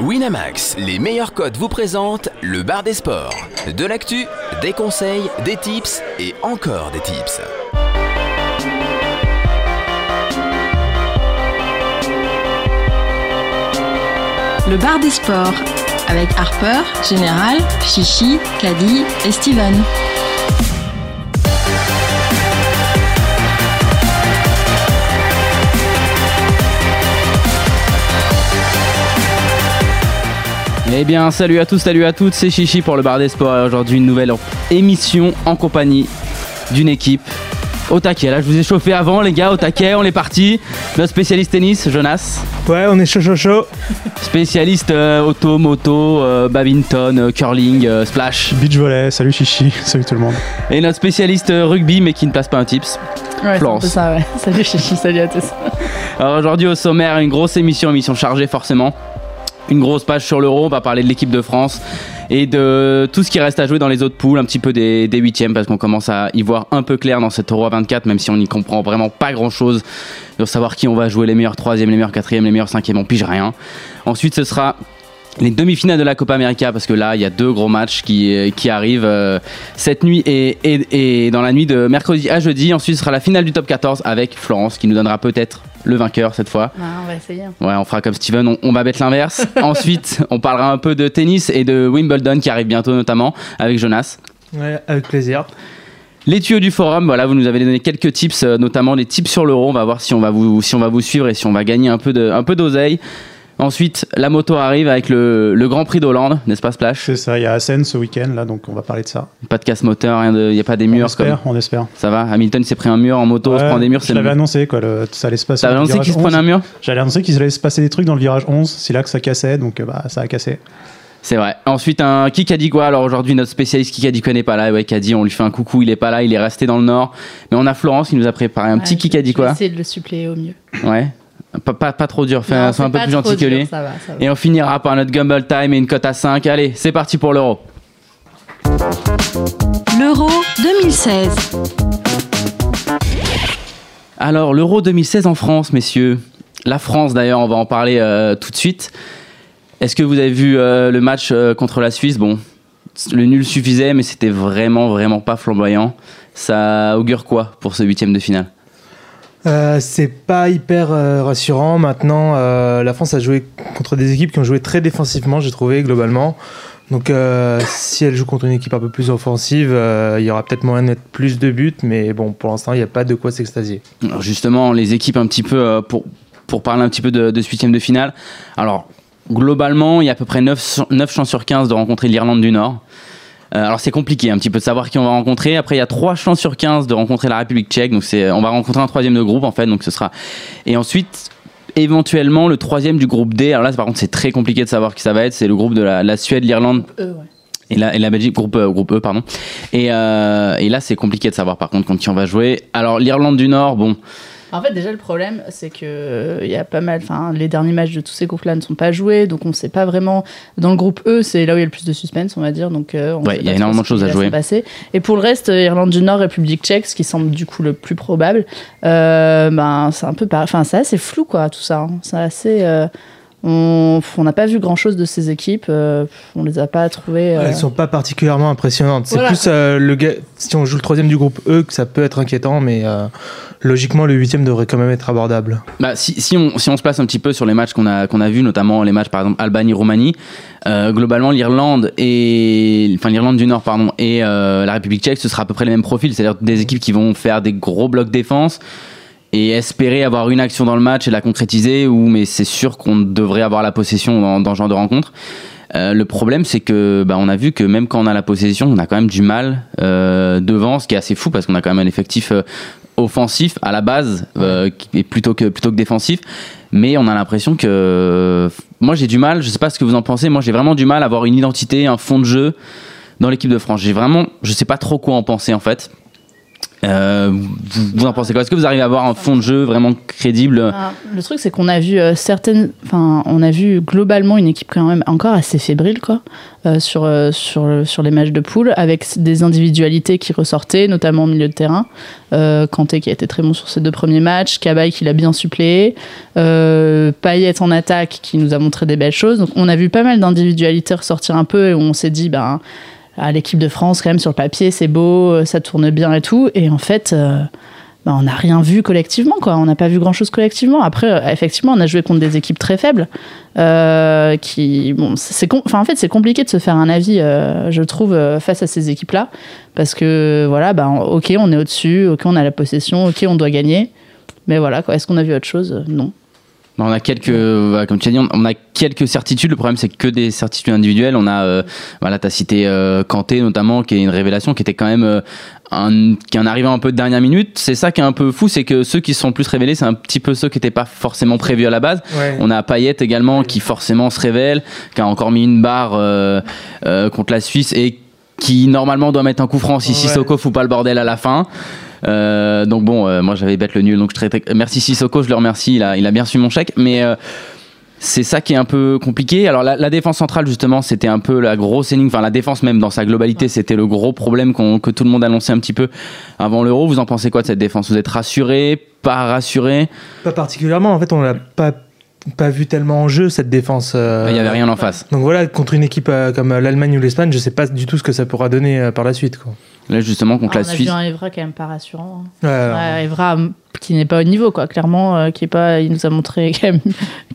Winamax, les meilleurs codes vous présentent le bar des sports. De l'actu, des conseils, des tips et encore des tips. Le bar des sports avec Harper, Général, Chichi, Caddy et Steven. Eh bien, salut à tous, salut à toutes, c'est Chichi pour le Bar des Sports et aujourd'hui une nouvelle émission en compagnie d'une équipe au taquet. Là, je vous ai chauffé avant, les gars, au taquet, on est parti. Notre spécialiste tennis, Jonas. Ouais, on est chaud, chaud, chaud. Spécialiste euh, auto, moto, euh, badminton, euh, curling, euh, splash. Beach volley, salut Chichi, salut tout le monde. Et notre spécialiste euh, rugby, mais qui ne passe pas un tips. Ouais, c'est un Florence. peu ça, ouais. Salut Chichi, salut à tous. Alors aujourd'hui au sommaire, une grosse émission, émission chargée forcément. Une grosse page sur l'euro, on va parler de l'équipe de France et de tout ce qui reste à jouer dans les autres poules, un petit peu des, huitièmes parce qu'on commence à y voir un peu clair dans cet euro à 24, même si on n'y comprend vraiment pas grand chose. De savoir qui on va jouer, les meilleurs troisièmes, les meilleurs quatrièmes, les meilleurs cinquièmes, on pige rien. Ensuite ce sera les demi-finales de la Copa América parce que là il y a deux gros matchs qui, qui arrivent euh, cette nuit et, et dans la nuit de mercredi à jeudi. Ensuite ce sera la finale du top 14 avec Florence qui nous donnera peut-être le vainqueur cette fois. Ouais, on va essayer. Ouais, on fera comme Steven, on, on va mettre l'inverse. Ensuite, on parlera un peu de tennis et de Wimbledon qui arrive bientôt notamment avec Jonas. Ouais, avec plaisir. Les tuyaux du forum, voilà, vous nous avez donné quelques tips, euh, notamment des tips sur l'euro. On va voir si on va vous, si on va vous suivre et si on va gagner un peu de, un peu d'oseille. Ensuite, la moto arrive avec le, le Grand Prix d'Hollande, n'est-ce pas Splash C'est ça, il y a Assen ce week-end, là, donc on va parler de ça. Pas de casse moteur, rien de, il y a pas des On murs espère, comme on espère. ça va. Hamilton s'est pris un mur en moto, on se prend des murs, Je c'est l'avais le... annoncé, quoi, le- ça allait se passer. Le annoncé qu'il se 11. prenait un mur J'allais annoncer qu'il allait se passer des trucs dans le virage 11, c'est là que ça cassait, donc bah, ça a cassé. C'est vrai. Ensuite, un dit quoi Alors aujourd'hui, notre spécialiste quoi n'est pas là. Ouais, Kadi, on lui fait un coucou, il est pas là, il est resté dans le nord. Mais on a Florence qui nous a préparé un petit Ouais, je vais quoi essayer de le suppléer au mieux. Ouais. Pas, pas, pas trop dur, Non, un, peu plus gentil que lui. Et on finira par notre Gumball Time et une cote à 5. Allez, c'est parti pour l'euro. L'Euro 2016. Alors, l'euro 2016 en France, messieurs. La France, d'ailleurs, on va en parler euh, tout de suite. Est-ce que vous avez vu euh, le match euh, contre la Suisse? Bon, le nul suffisait, mais c'était vraiment, vraiment pas flamboyant. Ça augure quoi pour ce huitième de finale? Euh, c'est pas hyper euh, rassurant. Maintenant, euh, la France a joué contre des équipes qui ont joué très défensivement, j'ai trouvé, globalement. Donc, si elle joue contre une équipe un peu plus offensive, il y aura peut-être moyen de mettre plus de buts, mais bon, pour l'instant, il n'y a pas de quoi s'extasier. Alors justement, les équipes un petit peu, pour, pour parler un petit peu de, de ce huitième de finale. Alors, globalement, il y a à peu près 9, 9 chances sur 15 de rencontrer l'Irlande du Nord. Euh, alors c'est compliqué un petit peu de savoir qui on va rencontrer. Après, il y a 3 chances sur 15 de rencontrer la République tchèque. Donc c'est, on va rencontrer un troisième de groupe en fait. Donc ce sera. Et ensuite, éventuellement, le troisième du groupe D. Alors là, par contre, c'est très compliqué de savoir qui ça va être. C'est le groupe de la, la Suède, l'Irlande, ouais. et la, et la Belgique, groupe, euh, groupe E, pardon. Et, euh, et là, c'est compliqué de savoir par contre contre qui on va jouer. Alors, l'Irlande du Nord, bon, En fait, déjà, le problème, c'est que euh, il y a pas mal. Enfin, les derniers matchs de tous ces groupes-là ne sont pas joués, donc on ne sait pas vraiment. Dans le groupe E, c'est là où il y a le plus de suspense, on va dire. Donc, euh, on Ouais, sait il y a énormément de choses à jouer. passer. Et pour le reste, euh, Irlande du Nord, République tchèque, ce qui semble du coup le plus probable, euh, ben, c'est un peu pareil. Enfin, c'est assez flou, quoi, tout ça. hein. C'est assez. euh, on n'a pas vu grand chose de ces équipes. euh, on les a pas trouvées. euh, Elles sont pas particulièrement impressionnantes. C'est Voilà. plus euh, le ga- si on joue le troisième du groupe E que ça peut être inquiétant, mais euh, logiquement, le huitième devrait quand même être abordable. Bah, si, si, on, si on se place un petit peu sur les matchs qu'on a, qu'on a vus, notamment les matchs par exemple Albanie-Roumanie, euh, globalement l'Irlande et enfin l'Irlande du Nord pardon et euh, la République Tchèque, ce sera à peu près les mêmes profils, c'est-à-dire des équipes qui vont faire des gros blocs défense et espérer avoir une action dans le match et la concrétiser. Ou mais c'est sûr qu'on devrait avoir la possession dans, dans ce genre de rencontre. Euh, le problème, c'est que bah, on a vu que même quand on a la possession, on a quand même du mal euh, devant, ce qui est assez fou parce qu'on a quand même un effectif euh, offensif à la base, est plutôt que plutôt que défensif. Mais on a l'impression que moi j'ai du mal. Je sais pas ce que vous en pensez. Moi j'ai vraiment du mal à avoir une identité, un fond de jeu dans l'équipe de France. J'ai vraiment, je sais pas trop quoi en penser en fait. Euh, vous, en pensez quoi Est-ce que vous arrivez à avoir un fond de jeu vraiment crédible Ah, Le truc, c'est qu'on a vu euh. Enfin, on a vu globalement une équipe quand même encore assez fébrile, quoi, euh, sur, sur, sur les matchs de poule, avec des individualités qui ressortaient, notamment au milieu de terrain. Kanté qui a été très bon sur ses deux premiers matchs, Cabaye qui l'a bien suppléé, Payet en attaque qui nous a montré des belles choses. Donc, on a vu pas mal d'individualités ressortir un peu et on s'est dit, ben. À l'équipe de France, quand même, sur le papier, c'est beau, euh, ça tourne bien et tout. Et en fait, euh, bah, on n'a rien vu collectivement, quoi. On n'a pas vu grand-chose collectivement. Après, euh, effectivement, on a joué contre des équipes très faibles. qui, bon, en fait, c'est compliqué de se faire un avis, je trouve, face à ces équipes-là. Parce que, voilà, bah, ok, on est au-dessus, ok, on a la possession, ok, on doit gagner. Mais voilà, quoi. Est-ce qu'on a vu autre chose? Non. On a quelques, comme tu as dit, on- a quelques certitudes. Le problème, c'est que des certitudes individuelles. On a, euh, voilà, t'as cité euh, Kanté notamment, qui est une révélation, qui était quand même euh, un, qui en arrivant un peu de dernière minute. C'est ça qui est un peu fou, c'est que ceux qui se sont plus révélés, c'est un petit peu ceux qui n'étaient pas forcément prévus à la base. Ouais. On a Payet également, qui forcément se révèle, qui a encore mis une barre euh, euh, contre la Suisse et qui normalement doit mettre un coup franc si Ouais. Sissoko fout pas le bordel à la fin. Euh, donc bon, euh, moi j'avais bête le nul, donc je traitais. Merci Sissoko, je le remercie, il a, il a bien reçu mon chèque, mais euh, c'est ça qui est un peu compliqué. Alors la, la défense centrale justement, c'était un peu la grosse énigme, enfin la défense même dans sa globalité, c'était le gros problème que tout le monde annonçait un petit peu avant l'Euro. Vous en pensez quoi de cette défense? Vous êtes rassuré, pas rassuré? Pas particulièrement, en fait, on l'a pas, pas vu tellement en jeu cette défense. euh, Il n'y avait rien en face. Donc voilà, contre une équipe euh, comme l'Allemagne ou l'Espagne, je sais pas du tout ce que ça pourra donner euh, par la suite. Quoi. Là justement contre Ah, la on a Suisse. vu un Evra quand même pas rassurant. hein. Ouais, Ouais, Evra m- qui n'est pas au niveau quoi clairement euh, qui est pas il nous a montré quand même,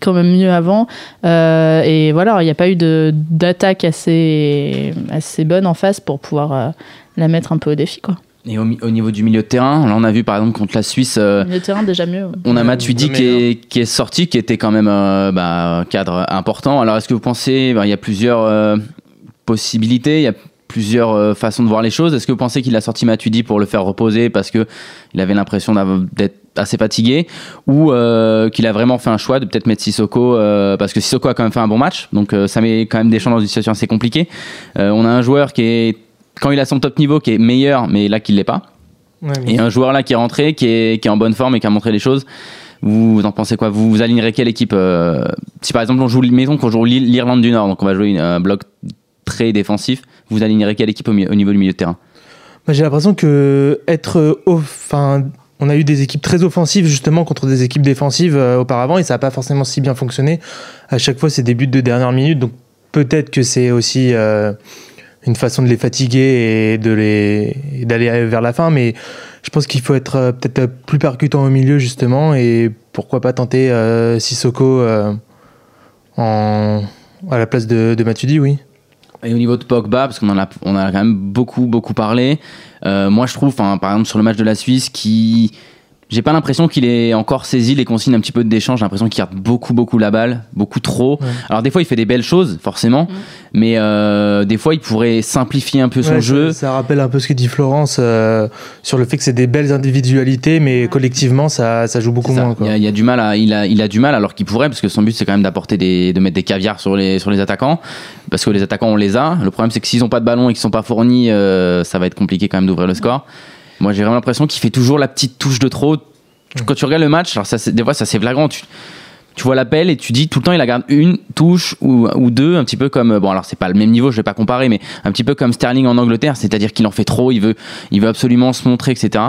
quand même mieux avant Euh, et voilà il n'y a pas eu de d'attaque assez assez bonne en face pour pouvoir euh, la mettre un peu au défi quoi Et au, niveau du milieu de terrain, là on a vu par exemple contre la Suisse. euh, le terrain déjà mieux ouais. On a Matuidi qui est, qui est sorti, qui était quand même euh, bah, cadre important. Alors est-ce que vous pensez, bah, il y a plusieurs euh, possibilités, il y a plusieurs euh, façons de voir les choses. Est-ce que vous pensez qu'il a sorti Matuidi pour le faire reposer parce que il avait l'impression d'être assez fatigué ou euh, qu'il a vraiment fait un choix de peut-être mettre Sissoko euh, parce que Sissoko a quand même fait un bon match donc euh, ça met quand même des chances dans une situation assez compliquée. On a un joueur qui est quand il a son top niveau qui est meilleur mais là qu'il l'est pas Ouais, et un joueur là qui est rentré, qui est, qui est en bonne forme et qui a montré les choses. Vous en pensez quoi? Vous vous alignerez quelle équipe Si par exemple on joue, mettons qu'on joue l'I- l'Irlande du Nord, donc on va jouer une- un bloc très défensif, vous alignerez quelle équipe au, niveau du milieu de terrain? Moi, J'ai l'impression que être, euh, enfin, on a eu des équipes très offensives justement contre des équipes défensives euh, auparavant et ça n'a pas forcément si bien fonctionné. À chaque fois, c'est des buts de dernière minute, donc peut-être que c'est aussi euh, une façon de les fatiguer et de les d'aller vers la fin, mais je pense qu'il faut être peut-être plus percutant au milieu justement et pourquoi pas tenter Sissoko à la place de, de Matuidi, oui. Et au niveau de Pogba, parce qu'on en a, on a quand même beaucoup, beaucoup parlé, euh, moi je trouve, par exemple sur le match de la Suisse, qui. J'ai pas l'impression qu'il ait encore saisi les consignes un petit peu d'échange. J'ai l'impression qu'il garde beaucoup, beaucoup la balle, beaucoup trop. Ouais. Alors des fois, il fait des belles choses, forcément, mais euh, des fois, il pourrait simplifier un peu son Ouais, jeu. Ça, rappelle un peu ce que dit Florence euh, sur le fait que c'est des belles individualités, mais collectivement, ça, ça joue beaucoup ça. moins. Quoi. Il, y a, il y a du mal à, il a, il a du mal alors qu'il pourrait parce que son but c'est quand même d'apporter des, de mettre des caviars sur les, sur les attaquants parce que les attaquants on les a. Le problème c'est que s'ils ont pas de ballon et qu'ils sont pas fournis, euh, ça va être compliqué quand même d'ouvrir le score. Moi j'ai vraiment l'impression qu'il fait toujours la petite touche de trop. Quand tu regardes le match, alors ça, des fois ça c'est flagrant. Tu, tu vois l'appel et tu dis tout le temps il a garde une touche ou, ou deux, un petit peu comme bon alors c'est pas le même niveau, je vais pas comparer, mais un petit peu comme Sterling en Angleterre, c'est-à-dire qu'il en fait trop, il veut, il veut absolument se montrer, etc.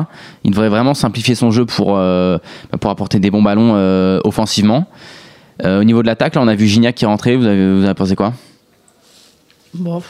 Il devrait vraiment simplifier son jeu pour euh, pour apporter des bons ballons euh, offensivement. Euh, au niveau de l'attaque, là on a vu Gignac qui est rentré, vous avez, vous avez pensé quoi? Bon,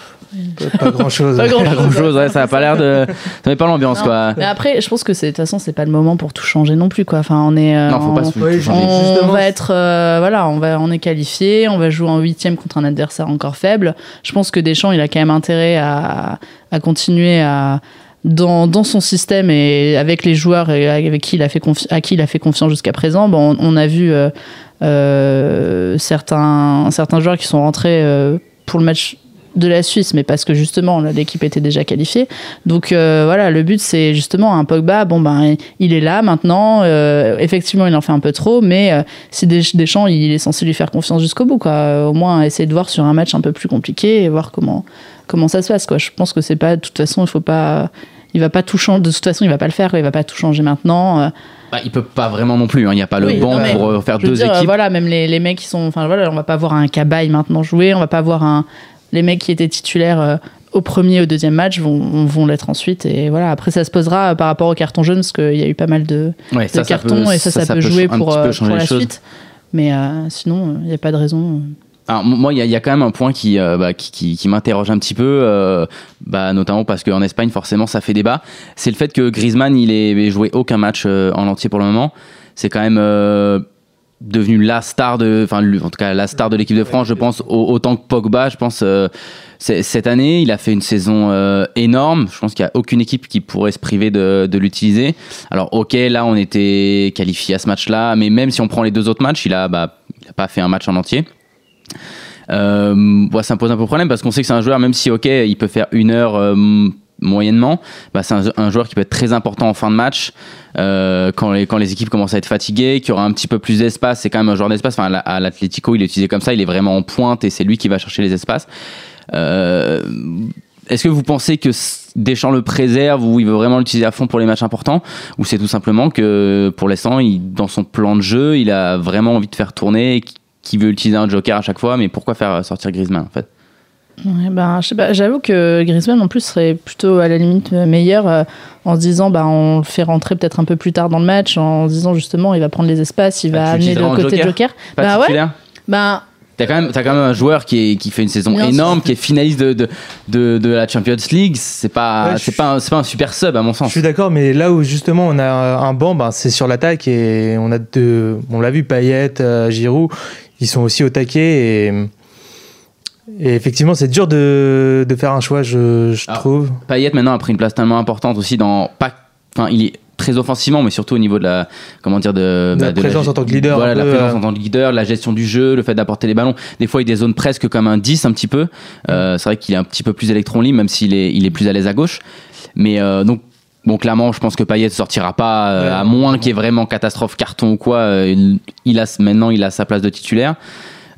Pas grand chose. Pas grand- Pas chose, ouais, ça a pas l'air de. Ça met pas l'ambiance quoi. mais après je pense que c'est de toute façon c'est pas le moment pour tout changer non plus quoi enfin on est euh, Non, faut pas on- se Oui, tout changer. On va être, euh, voilà, on va, on est qualifié, on va jouer en huitième contre un adversaire encore faible. Je pense que Deschamps, il a quand même intérêt à, à continuer à dans, dans son système et avec les joueurs avec qui il a fait à qui il a fait confiance jusqu'à présent. Bon, on, on a vu euh, euh, certains, certains joueurs qui sont rentrés euh, pour le match de la Suisse, mais parce que justement l'équipe était déjà qualifiée. Donc euh, voilà, le but c'est justement un Pogba. Bon ben il est là maintenant. euh, effectivement, il en fait un peu trop, mais euh, si Desch- Deschamps il est censé lui faire confiance jusqu'au bout, quoi. Euh, Au moins essayer de voir sur un match un peu plus compliqué et voir comment comment ça se passe, quoi. Je pense que c'est pas de toute façon il faut pas il va pas tout changer. De toute façon, il va pas le faire. quoi. Il va pas tout changer maintenant. Bah, il peut pas vraiment non plus. hein. Il n'y a pas le Oui, banc non, pour faire deux dire, équipes. voilà, même les, les mecs qui sont. Enfin voilà, on va pas voir un Cabaye maintenant jouer. On va pas voir un. Les mecs qui étaient titulaires euh, au premier, au deuxième match vont, vont l'être ensuite. Et voilà, après ça se posera euh, par rapport au carton jaune, parce qu'il y a eu pas mal de, Ouais, de ça, ça cartons peut- et ça, ça, peut jouer pour, euh, pour la choses. suite. Mais euh, sinon, il n'y a pas de raison. Alors, moi, il y, a- il y a quand même un point qui, euh, bah, qui, qui- qui m'interroge un petit peu, euh, bah, notamment parce qu'en Espagne, forcément, ça fait débat. C'est le fait que Griezmann, il ait joué aucun match euh, en entier pour le moment. C'est quand même devenu la star de, enfin, en tout cas, la star de l'équipe de France. Je pense au- autant que Pogba. Je pense euh, cette année, il a fait une saison euh, énorme. Je pense qu'il n'y a aucune équipe qui pourrait se priver de, l'utiliser. Alors, ok, là, on était qualifié à ce match-là, mais même si on prend les deux autres matchs, il a, bah, pas fait un match en entier. Euh, ça me pose un peu problème parce qu'on sait que c'est un joueur, même si ok, il peut faire une heure moyennement, bah, c'est un, joueur qui peut être très important en fin de match euh, quand, les, quand les équipes commencent à être fatiguées, qui aura un petit peu plus d'espace. C'est quand même un joueur d'espace. Enfin, à la- à l'Atlético, il est utilisé comme ça, il est vraiment en pointe et c'est lui qui va chercher les espaces. Euh, est-ce que vous pensez que Deschamps le préserve ou il veut vraiment l'utiliser à fond pour les matchs importants? Ou c'est tout simplement que pour l'instant, dans son plan de jeu, il a vraiment envie de faire tourner et qu- qu'il veut utiliser un joker à chaque fois, mais pourquoi faire sortir Griezmann en fait? Ouais, ben, je sais pas, j'avoue que Griezmann en plus serait plutôt à la limite euh, meilleur euh, en se disant bah, on le fait rentrer peut-être un peu plus tard dans le match en se disant justement il va prendre les espaces, il Bah, va amener le côté joker joker. Pas Bah ouais, bah, T'as quand, même, t'as quand même un joueur qui, est, qui fait une saison Bien énorme, sûr. qui est finaliste de, de, de, de la Champions League. C'est pas, Ouais, c'est je- pas, pas un super sub à mon Je sens. suis d'accord, mais là où justement on a un banc, ben, c'est sur l'attaque et on a deux, on l'a vu, Payet, euh, Giroud, ils sont aussi au taquet et, et effectivement c'est dur de, de faire un choix, je, je trouve. Payet maintenant a pris une place tellement importante aussi dans. Pas, enfin, il est très offensivement, mais surtout au niveau de la. Comment dire de, De la bah, présence en tant que leader, Voilà, la présence euh. en tant que leader, la gestion du jeu, le fait d'apporter les ballons. Des fois, il dézone presque comme un 10 un petit peu. Euh, c'est vrai qu'il est un petit peu plus électron libre, même s'il est, il est plus à l'aise à gauche. Mais euh, donc. Bon, clairement, je pense que Payet sortira pas, euh, Ouais. à moins qu'il y ait vraiment catastrophe carton ou quoi. euh, il, il a, maintenant, il a sa place de titulaire.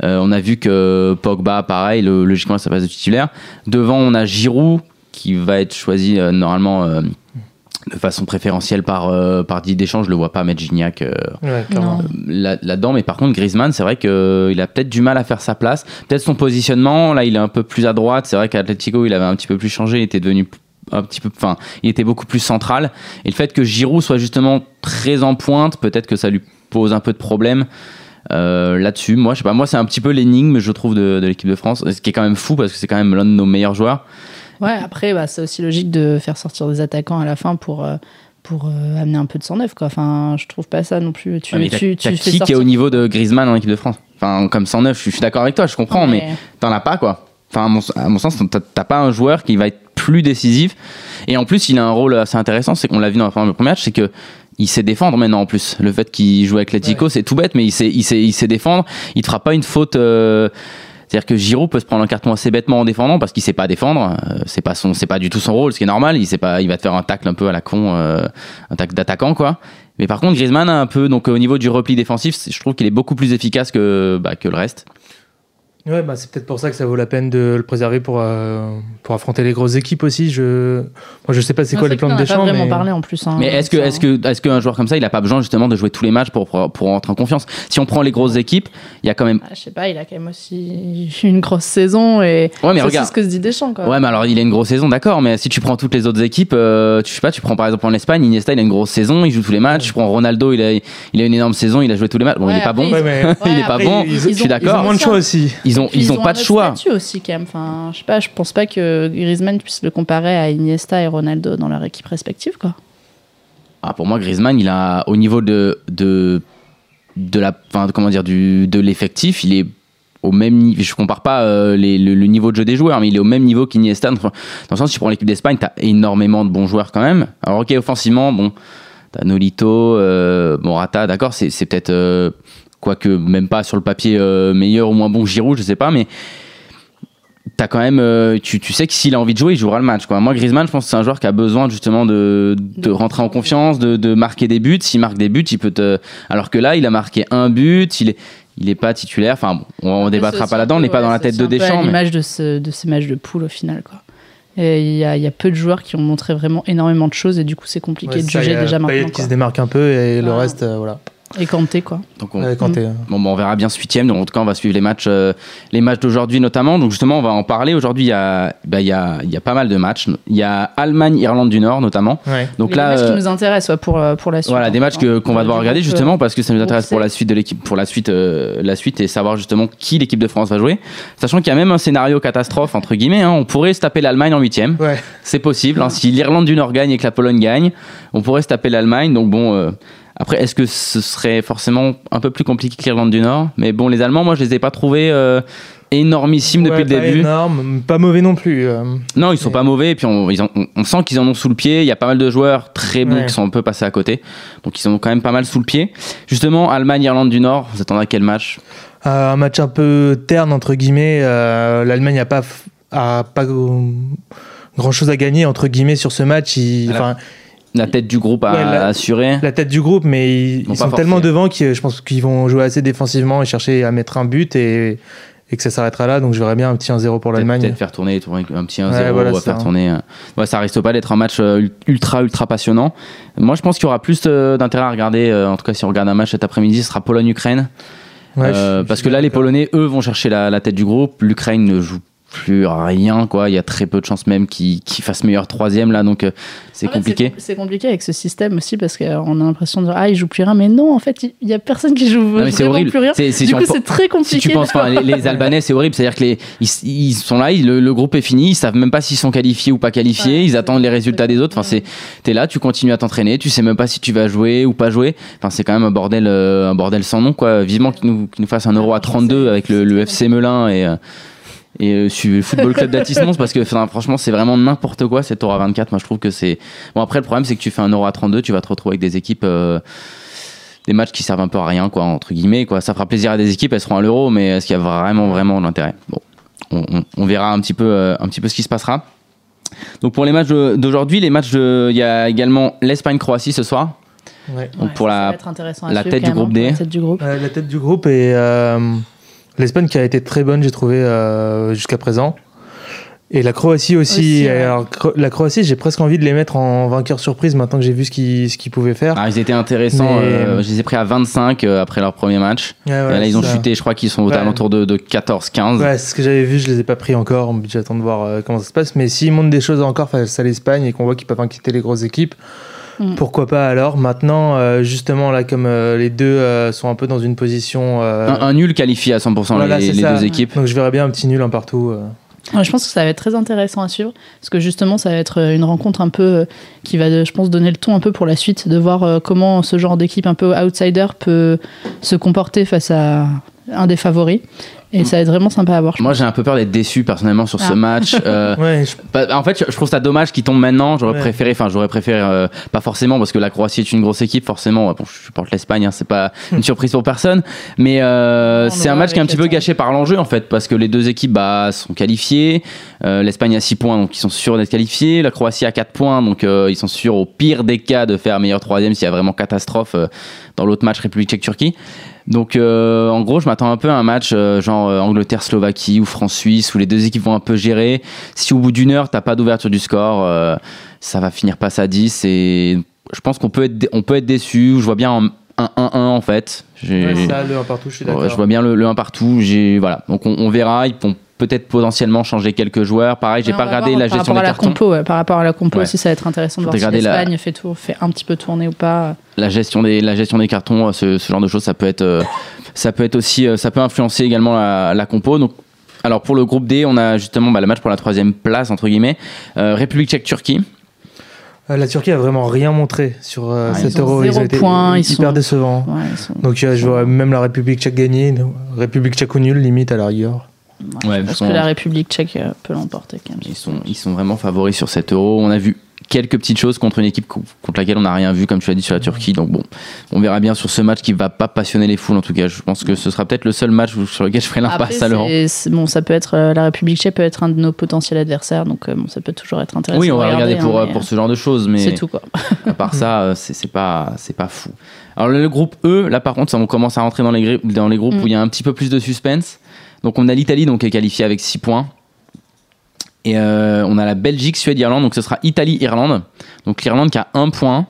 Euh, on a vu que Pogba, pareil, le- logiquement, a sa place de titulaire. Devant, on a Giroud qui va être choisi euh, normalement euh, de façon préférentielle par, euh, par Didier Deschamps. Je le vois pas mettre Gignac euh, Ouais, là- là-dedans. mais par contre, Griezmann, c'est vrai qu'il a peut-être du mal à faire sa place. Peut-être son positionnement, là, il est un peu plus à droite. C'est vrai qu'à Atletico, il avait un petit peu plus changé. Il était devenu un petit peu, enfin, il était beaucoup plus central. Et le fait que Giroud soit justement très en pointe, peut-être que ça lui pose un peu de problème. Euh, là-dessus, moi, je sais pas, moi c'est un petit peu l'énigme, je trouve, de, de l'équipe de France, ce qui est quand même fou parce que c'est quand même l'un de nos meilleurs joueurs. ouais, après bah, c'est aussi logique de faire sortir des attaquants à la fin pour. euh, pour euh, amener un peu de 109 quoi. Enfin, je trouve pas ça non plus. Tu, mais t'as- tu, tu qui qui est sortir- au niveau de Griezmann en équipe de France Enfin, comme 109, je suis, je suis d'accord avec toi, je comprends, mais t'en as pas quoi. Enfin, à mon, à mon sens, t'as- t'as pas un joueur qui va être plus décisif. Et en plus, il a un rôle assez intéressant, c'est qu'on l'a vu dans le premier match, c'est que il sait défendre maintenant en plus. Le fait qu'il joue avec l'Atlético, c'est tout bête, mais il sait, il sait, il sait défendre. Il te fera pas une faute. euh, c'est-à-dire que Giroud peut se prendre un carton assez bêtement en défendant parce qu'il sait pas défendre. Euh, c'est pas son, c'est pas du tout son rôle, ce qui est normal. Il sait pas, il va te faire un tacle un peu à la con, euh, un tacle d'attaquant quoi. Mais par contre, Griezmann a un peu, donc au niveau du repli défensif, je trouve qu'il est beaucoup plus efficace que, bah, que le reste. Ouais, bah, c'est peut-être pour ça que ça vaut la peine de le préserver pour, euh, pour affronter les grosses équipes aussi. Je, moi, je sais pas c'est Ouais, quoi les plans de Deschamps, pas vraiment mais parlé en plus. hein, Mais est-ce que, est-ce que, est-ce qu'un joueur comme ça, il a pas besoin justement de jouer tous les matchs pour, pour, pour rentrer en confiance? Si on prend les grosses équipes, il y a quand même. Ah, je sais pas, il a quand même aussi une grosse saison et Ouais, mais c'est regarde. ce que se dit Deschamps. Quoi. Ouais, mais alors il a une grosse saison, d'accord, mais si tu prends toutes les autres équipes, euh, tu sais pas, tu prends par exemple en Espagne, Iniesta, il a une grosse saison, il joue tous les matchs. Tu prends Ronaldo, il a, il a une énorme saison, il a joué tous les matchs. Bon, il Ouais, est pas après, bon. Ouais, il est pas après, bon, ils- je suis ont- d'accord. ils ont moins de choix aussi. Ils ont, ils ont pas un de autre choix. statut aussi quand même. Enfin, je sais pas, je pense pas que Griezmann puisse le comparer à Iniesta et Ronaldo dans leur équipe respective, quoi. Ah, pour moi, Griezmann, il a au niveau de de de la, enfin, comment dire, du de l'effectif, il est au même niveau. Je compare pas euh, les- le, le niveau de jeu des joueurs, mais il est au même niveau qu'Iniesta. Dans le sens, si tu prends l'équipe d'Espagne, t'as énormément de bons joueurs quand même. Alors, ok, offensivement, bon, t'as Nolito, euh, Morata, d'accord, c'est c'est peut-être euh, quoique même pas sur le papier euh, meilleur ou moins bon Giroud, je sais pas, mais t'as quand même, euh, tu, tu sais que s'il a envie de jouer, il jouera le match. Quoi. Moi, Griezmann, je pense que c'est un joueur qui a besoin justement de, de rentrer en confiance. de, de marquer des buts. S'il marque des buts, il peut te. Alors que là, il a marqué un but, il est, il est pas titulaire. Enfin, bon, on, Après, débattra c'est pas là-dedans, on n'est pas dans la c'est tête de Deschamps. mais- l'image de, ce, de ces matchs de poule au final, quoi. Et il y, a, il y a peu de joueurs qui ont montré vraiment énormément de choses et du coup c'est compliqué Ouais, de ça, juger il y a déjà Payet maintenant. qui quoi. se démarque un peu et le reste, euh, voilà. Et Kanté quoi. Donc on, Ouais, Kanté, hein. Bon, on verra bien ce huitième. Donc, en tout cas, on va suivre les matchs, euh, les matchs d'aujourd'hui notamment. Donc, justement, on va en parler. Aujourd'hui, il y a, bah, il y, a, il y a pas mal de matchs. Il y a Allemagne, Irlande du Nord notamment. Ouais. Donc Les là, matchs euh, qui nous intéressent ouais, pour, euh, pour la suite. voilà, hein. des matchs que- qu'on va devoir regarder justement parce que ça nous intéresse pour la suite de l'équipe, pour la suite, euh, la suite et savoir justement qui l'équipe de France va jouer. Sachant qu'il y a même un scénario catastrophe entre guillemets. hein. on pourrait se taper l'Allemagne en huitième. Ouais. C'est possible. hein. Si l'Irlande du Nord gagne et que la Pologne gagne, on pourrait se taper l'Allemagne. Donc bon, euh, après, est-ce que ce serait forcément un peu plus compliqué que l'Irlande du Nord? Mais bon, les Allemands, moi, je les ai pas trouvés euh, énormissimes depuis le pas début. énorme, pas mauvais non plus. euh. Non, ils sont pas mauvais. Et puis on, ils en- on- on sent qu'ils en ont sous le pied. Il y a pas mal de joueurs très bons Ouais. qui sont un peu passés à côté. Donc ils en ont quand même pas mal sous le pied. Justement, Allemagne, Irlande du Nord. Vous attendez à quel match? Euh, un match un peu terne entre guillemets. euh, L'Allemagne n'a pas a pas grand chose à gagner entre guillemets sur ce match. Voilà. La tête du groupe à Ouais, la- assurer. la tête du groupe, mais ils, sont tellement devant que je pense qu'ils vont jouer assez défensivement et chercher à mettre un but et, et que ça s'arrêtera là. Donc je verrais bien un petit 1-0 pour l'Allemagne. peut-être faire tourner tourner un petit 1-0, Ouais, voilà, ou faire ça. tourner. euh, Ouais, ça risque pas d'être un match euh, ultra ultra passionnant. Moi, je pense qu'il y aura plus euh, d'intérêt à regarder. en tout cas, si on regarde un match cet après-midi, ce sera Pologne-Ukraine. Ouais, Euh, parce que là, les. Polonais, eux, vont chercher la, la tête du groupe. L'Ukraine ne joue plus rien, quoi. Il y a très peu de chances même qu'ils qu'ils fassent meilleur troisième là, donc euh, c'est compliqué. C'est compliqué avec ce système aussi parce qu'on a l'impression de dire ah ils jouent plus rien mais non en fait il y, a personne qui joue Non, mais c'est vraiment horrible. plus rien. C'est- c'est Du coup c'est très compliqué. Si tu penses, enfin, les, les Albanais, c'est horrible. C'est-à-dire que les, ils, ils sont là, ils- le, le groupe est fini, ils savent même pas s'ils sont qualifiés ou pas qualifiés. Ouais, ils c'est- attendent les résultats des autres. Enfin, c'est, t'es là, tu continues à t'entraîner, tu sais même pas si tu vas jouer ou pas jouer. Enfin, c'est quand même un bordel, euh, un bordel sans nom, quoi. Vivement qu'ils nous, qu'ils nous fassent un euro à 32 avec le, le FC Melun et. Et euh, sur le football club d'Atis-Mons parce que enfin, franchement c'est vraiment n'importe quoi cet euro à 24 moi je trouve que c'est bon après le problème c'est que tu fais un euro à 32 tu vas te retrouver avec des équipes euh, des matchs qui servent un peu à rien, quoi, entre guillemets. Quoi. Ça fera plaisir à des équipes, elles seront à l'euro, mais est-ce qu'il y a vraiment, vraiment de l'intérêt? Bon, on, on- on verra un petit, peu, euh, un petit peu ce qui se passera. Donc pour les matchs d'aujourd'hui, les matchs, il y a également l'Espagne-Croatie ce soir. Ouais. Donc Ouais, pour la, va être intéressant à la suivre, tête du quand même, groupe hein, D. la tête du groupe. Euh, la tête du groupe et euh, l'Espagne qui a été très bonne, j'ai trouvé, euh, jusqu'à présent. Et la Croatie aussi. Aussi, ouais. Alors, Cro- la Croatie, j'ai presque envie de les mettre en vainqueur surprise maintenant que j'ai vu ce qu'ils ce qu'ils pouvaient faire. ah, ils étaient intéressants. Mais- euh, je les ai pris à 25 euh, après leur premier match. Ouais, là, ils ont ça. chuté, je crois qu'ils sont aux Ouais. alentours de, de 14-15. Ouais, c'est ce que j'avais vu, je les ai pas pris encore. J'attends de voir euh, comment ça se passe. Mais s'ils montrent des choses encore face à l'Espagne et qu'on voit qu'ils peuvent inquiéter les grosses équipes, Mm. pourquoi pas alors Maintenant, euh, justement, là, comme euh, les deux euh, sont un peu dans une position. euh, Un, un nul qualifié à 100% Voilà, les, c'est les deux équipes. Donc je verrais bien un petit nul un partout. euh. Ouais, je pense que ça va être très intéressant à suivre parce que justement ça va être une rencontre un peu euh, qui va, je pense, donner le ton un peu pour la suite, de voir euh, comment ce genre d'équipe un peu outsider peut se comporter face à un des favoris. Et ça va être vraiment sympa à voir. Moi, j'ai un peu peur d'être déçu personnellement sur ce Ah. match. Euh, Ouais, je- Bah, en fait, je- trouve ça dommage qu'il tombe maintenant. J'aurais Ouais. préféré, enfin, j'aurais préféré, euh, pas forcément parce que la Croatie est une grosse équipe, forcément. Bon, je supporte l'Espagne, hein, c'est pas une surprise pour personne. Mais euh, c'est un match qui est un petit peu gâché par l'enjeu en fait, parce que les deux équipes bah, sont qualifiées. Euh, L'Espagne a 6 points, donc ils sont sûrs d'être qualifiés. La Croatie a 4 points, donc euh, ils sont sûrs au pire des cas de faire meilleur troisième s'il y a vraiment catastrophe euh, dans l'autre match République Tchèque-Turquie. Donc euh, en gros, je m'attends un peu à un match euh, genre euh, Angleterre-Slovaquie ou France-Suisse où les deux équipes vont un peu gérer. Si au bout d'une heure, t'as pas d'ouverture du score, euh, ça va finir passe à 10 et je pense qu'on peut être, on peut être déçu. Je vois bien un 1-1 en fait. Ouais, ça, le un partout, je suis d'accord. Ouais, je vois bien le, le 1 partout. Voilà. Donc on, on verra. Ils vont peut-être potentiellement changer quelques joueurs. Pareil, j'ai pas regardé voir la gestion des cartons. compo, ouais, par rapport à la compo Ouais. aussi, ça va être intéressant de voir si la- l'Espagne fait, un petit peu tourner ou pas. la gestion des la gestion des cartons, euh, ce, ce genre de choses, ça peut être euh, ça peut être aussi euh, ça peut influencer également la, la compo. Donc alors pour le groupe D, on a justement bah, le match pour la troisième place entre guillemets, Euh, République Tchèque-Turquie. Euh, la Turquie a vraiment rien montré sur euh, Ah, ils cet euro. zéro ont été point, ils hyper sont- décevants. Ouais, ils sont- Donc euh, je vois même la République tchèque gagner, République tchèque ou nul, limite à la rigueur. Ouais, je pense sont- que la République tchèque euh, peut l'emporter quand même. Ils sont ils sont vraiment favoris sur cet euro. On a vu quelques petites choses contre une équipe co- contre laquelle on n'a rien vu comme tu l'as dit sur la Turquie. Donc bon, on verra bien sur ce match qui va pas passionner les foules en tout cas. Je pense que ce sera peut-être le seul match sur lequel je ferai l'impasse à l'euro. bon, ça peut être euh, la République tchèque peut être un de nos potentiels adversaires, donc euh, bon, ça peut toujours être intéressant. Oui, on va regarder pour, hein, pour ce genre de choses, mais C'est tout quoi. À part ça, c'est pas, c'est pas fou. Alors le groupe E, là par contre, ça, on commence à rentrer dans les, gri- dans les groupes Mm. où il y a un petit peu plus de suspense. Donc on a l'Italie donc qui est qualifiée avec 6 points. Et euh, on a la Belgique, Suède, Irlande. Donc ce sera Italie, Irlande. Donc l'Irlande qui a un point.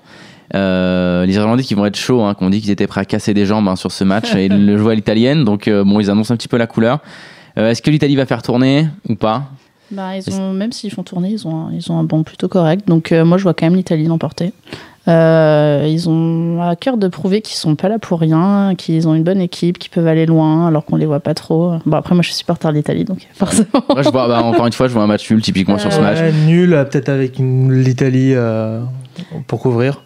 Euh, les Irlandais qui vont être chauds, hein, qui ont dit qu'ils étaient prêts à casser des jambes hein, sur ce match et le jouer à l'italienne. Donc euh, bon, ils annoncent un petit peu la couleur. Est-ce que l'Italie va faire tourner ou pas? Bah, ils ont, même s'ils font tourner, ils ont, un, ils ont un banc plutôt correct. Donc moi, je vois quand même l'Italie l'emporter. Euh, ils ont à cœur de prouver qu'ils sont pas là pour rien, qu'ils ont une bonne équipe, qu'ils peuvent aller loin alors qu'on les voit pas trop. Bon après moi je suis supporter de l'Italie donc forcément. Moi, je vois, bah, Encore une fois, je vois un match nul typiquement sur ce match. Ouais, nul, euh, peut-être avec l'Italie euh, pour couvrir.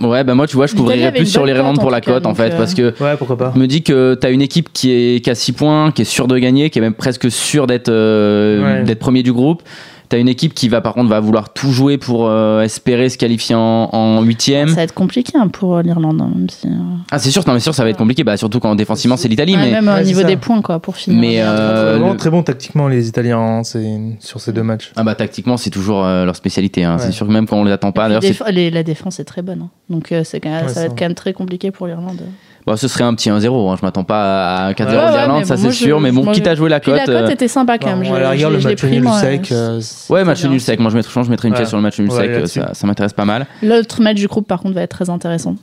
Ouais, bah moi, tu vois, je couvrirais plus sur bonne l'Irlande pour la cote en fait, euh, parce que Ouais, pourquoi pas. je me dis que t'as une équipe qui, est, qui a 6 points, qui est sûre de gagner, qui est même presque sûre d'être euh, Ouais. d'être premier du groupe. T'as une équipe qui va par contre va vouloir tout jouer pour euh, espérer se qualifier en, huitième. Ça va être compliqué hein, pour l'Irlande hein, si. euh, Ah c'est sûr, non mais sûr ça va être compliqué, bah, surtout quand défensivement c'est l'Italie, ouais, mais même Ouais, au niveau ça. des points quoi pour finir. Mais, euh, vraiment le- très bon tactiquement les Italiens hein, sur ces deux matchs. ah bah tactiquement c'est toujours euh, leur spécialité. hein. Ouais. C'est sûr que même quand on les attend pas, déf- la défense est très bonne. hein. Donc euh, c'est quand même- Ouais, ça ça va être quand même très compliqué pour l'Irlande. Bon, ce serait un petit 1-0. hein. Je m'attends pas à 4-0 Ouais, ouais, d'Irlande, ça bon, c'est je- sûr. Mais bon, moi, quitte à jouer la cote. la cote euh, était sympa quand même. Bon, je- à le match nul sec, euh, c'était Ouais, match nul sec. Moi, je mettrais, je mettrais une Ouais. pièce sur le match nul Ouais, sec. euh. Ça, ça m'intéresse pas mal. L'autre match du groupe par contre va être très intéressant.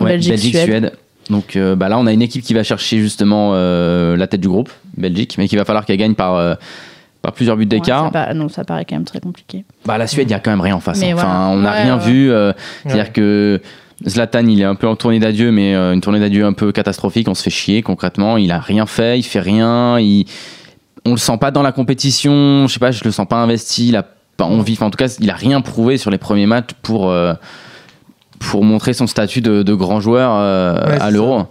Ouais, Belgique-Suède. Donc euh, bah, là, on a une équipe qui va chercher justement euh, la tête du groupe, Belgique, mais qu'il va falloir qu'elle gagne par, euh, par plusieurs buts d'écart. non, ça paraît quand même très compliqué. bah, la Suède, il y a quand même rien en face. Hein. Enfin, on n'a Ouais, rien ouais. vu. euh, C'est-à-dire que Zlatan, il est un peu en tournée d'adieu, mais euh, une tournée d'adieu un peu catastrophique. On se fait chier concrètement. Il a rien fait, il fait rien. Il... On le sent pas dans la compétition. Je sais pas, je le sens pas investi. Il a pas envie. Enfin, en tout cas, il a rien prouvé sur les premiers matchs pour euh, pour montrer son statut de, de grand joueur euh, Ouais, à l'Euro.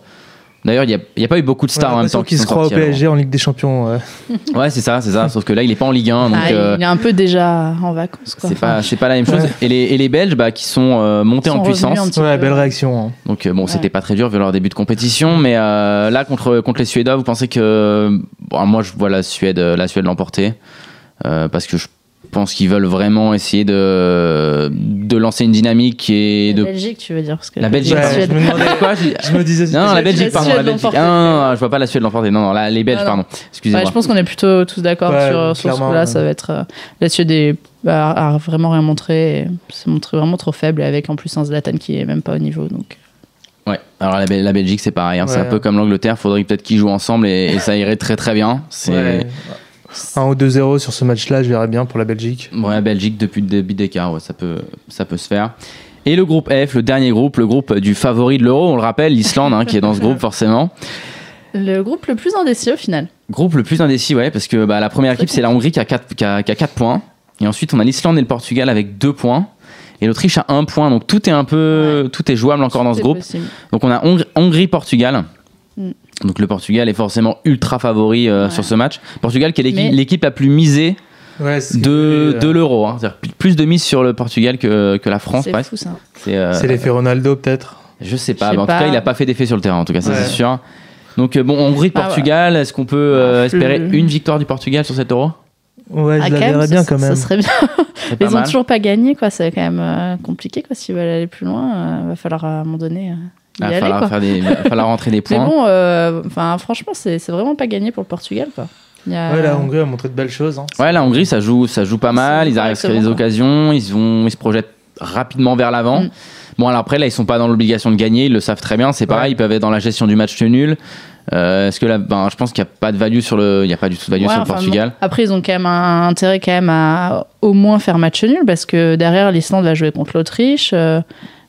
D'ailleurs, il n'y a, il y a pas eu beaucoup de stars en même temps qui qu'il se croit au. PSG en Ligue des Champions. ouais. Ouais, c'est ça, c'est ça. Sauf que là, il est pas en Ligue 1, donc Ah, euh, Il est un peu déjà en vacances. c'est Enfin, pas c'est pas la même chose. Ouais. Et, les, et les Belges, bah, qui sont euh, montés en puissance. Ouais, peu. belle réaction. hein. Donc euh, bon, Ouais. c'était pas très dur vu leur début de compétition, mais euh, là contre contre les Suédois, vous pensez que bon, moi je vois la Suède la Suède l'emporter euh, parce que je pense qu'ils veulent vraiment essayer de de lancer une dynamique et La de Belgique, tu veux dire parce que La Belgique, Ouais, je me demandais quoi j'ai- Je me disais. non, la La Belgique, pardon, la Belgique. Ah, non, non, je vois pas la Suède l'emporter. Non, non, la- les Belges, Ah, pardon. Excusez-moi. Ouais, je pense qu'on est plutôt tous d'accord Ouais, sur, sur ce coup-là. ouais. Ça va être euh, la Suède est- a, a vraiment rien montré, s'est montré vraiment trop faible, et avec en plus un Zlatan qui est même pas au niveau. Donc Ouais. Alors la, Bel- la Belgique, c'est pareil. hein, C'est un peu comme l'Angleterre. Faudrait peut-être qu'ils jouent ensemble et, et ça irait très très bien. C'est Ouais. 1 ou 2-0 sur ce match-là, je verrais bien pour la Belgique. Ouais, la Belgique depuis le début d'écart, ouais, ça peut, ça peut se faire. Et le groupe F, le dernier groupe, le groupe du favori de l'Euro, on le rappelle, l'Islande, hein, qui est dans ce groupe forcément. le groupe le plus indécis au final. Groupe le plus indécis, ouais, parce que bah, la première équipe, c'est la Hongrie qui a 4, qui a, qui a quatre points. Et ensuite, on a l'Islande et le Portugal avec 2 points. Et l'Autriche a 1 point. Donc tout est un peu, tout est jouable encore dans ce groupe. possible. Donc on a Hong- Hongrie-Portugal. Mm. Donc le Portugal est forcément ultra favori euh, Ouais. sur ce match. Portugal qui est l'équipe Mais- l'équipe la plus misée Ouais, de, voulais, de euh, l'Euro. hein. C'est-à-dire plus de mise sur le Portugal que, que la France C'est presque. fou ça. C'est euh, C'est l'effet Ronaldo, peut-être? Je sais pas, mais en tout cas, il a pas fait d'effet sur le terrain, en tout cas, ça Ouais. c'est sûr. Donc, euh, bon, Hongrie-Portugal, est-ce qu'on peut euh, Ah, espérer plus- une victoire du Portugal sur cet euro? Ouais, Ah, je la verrais bien quand même. Ça serait bien. Pas Ils ont mal. toujours pas gagné, quoi. C'est quand même euh, compliqué, quoi. S'ils veulent aller plus loin, il va falloir à un moment donné y Il va falloir, quoi. faire des, va falloir rentrer des Mais points. bon, euh, enfin, franchement, c'est c'est vraiment pas gagné pour le Portugal, quoi. Il y a- Ouais, la Hongrie a montré de belles choses. hein. Ouais, la Hongrie, ça joue, ça joue pas mal. Ils arrivent à se créer des occasions. Ils, vont, ils se projettent rapidement vers l'avant. Mm. Bon, alors après, là, ils sont pas dans l'obligation de gagner. Ils le savent très bien. C'est pareil, Ouais. ils peuvent être dans la gestion du match nul. Euh, Est-ce que là, ben, je pense qu'il n'y a pas de value sur le, il y a pas du tout de value Ouais, sur le enfin, Portugal. non. Après, ils ont quand même un intérêt quand même à au moins faire match nul parce que derrière, l'Islande va jouer contre l'Autriche. Euh,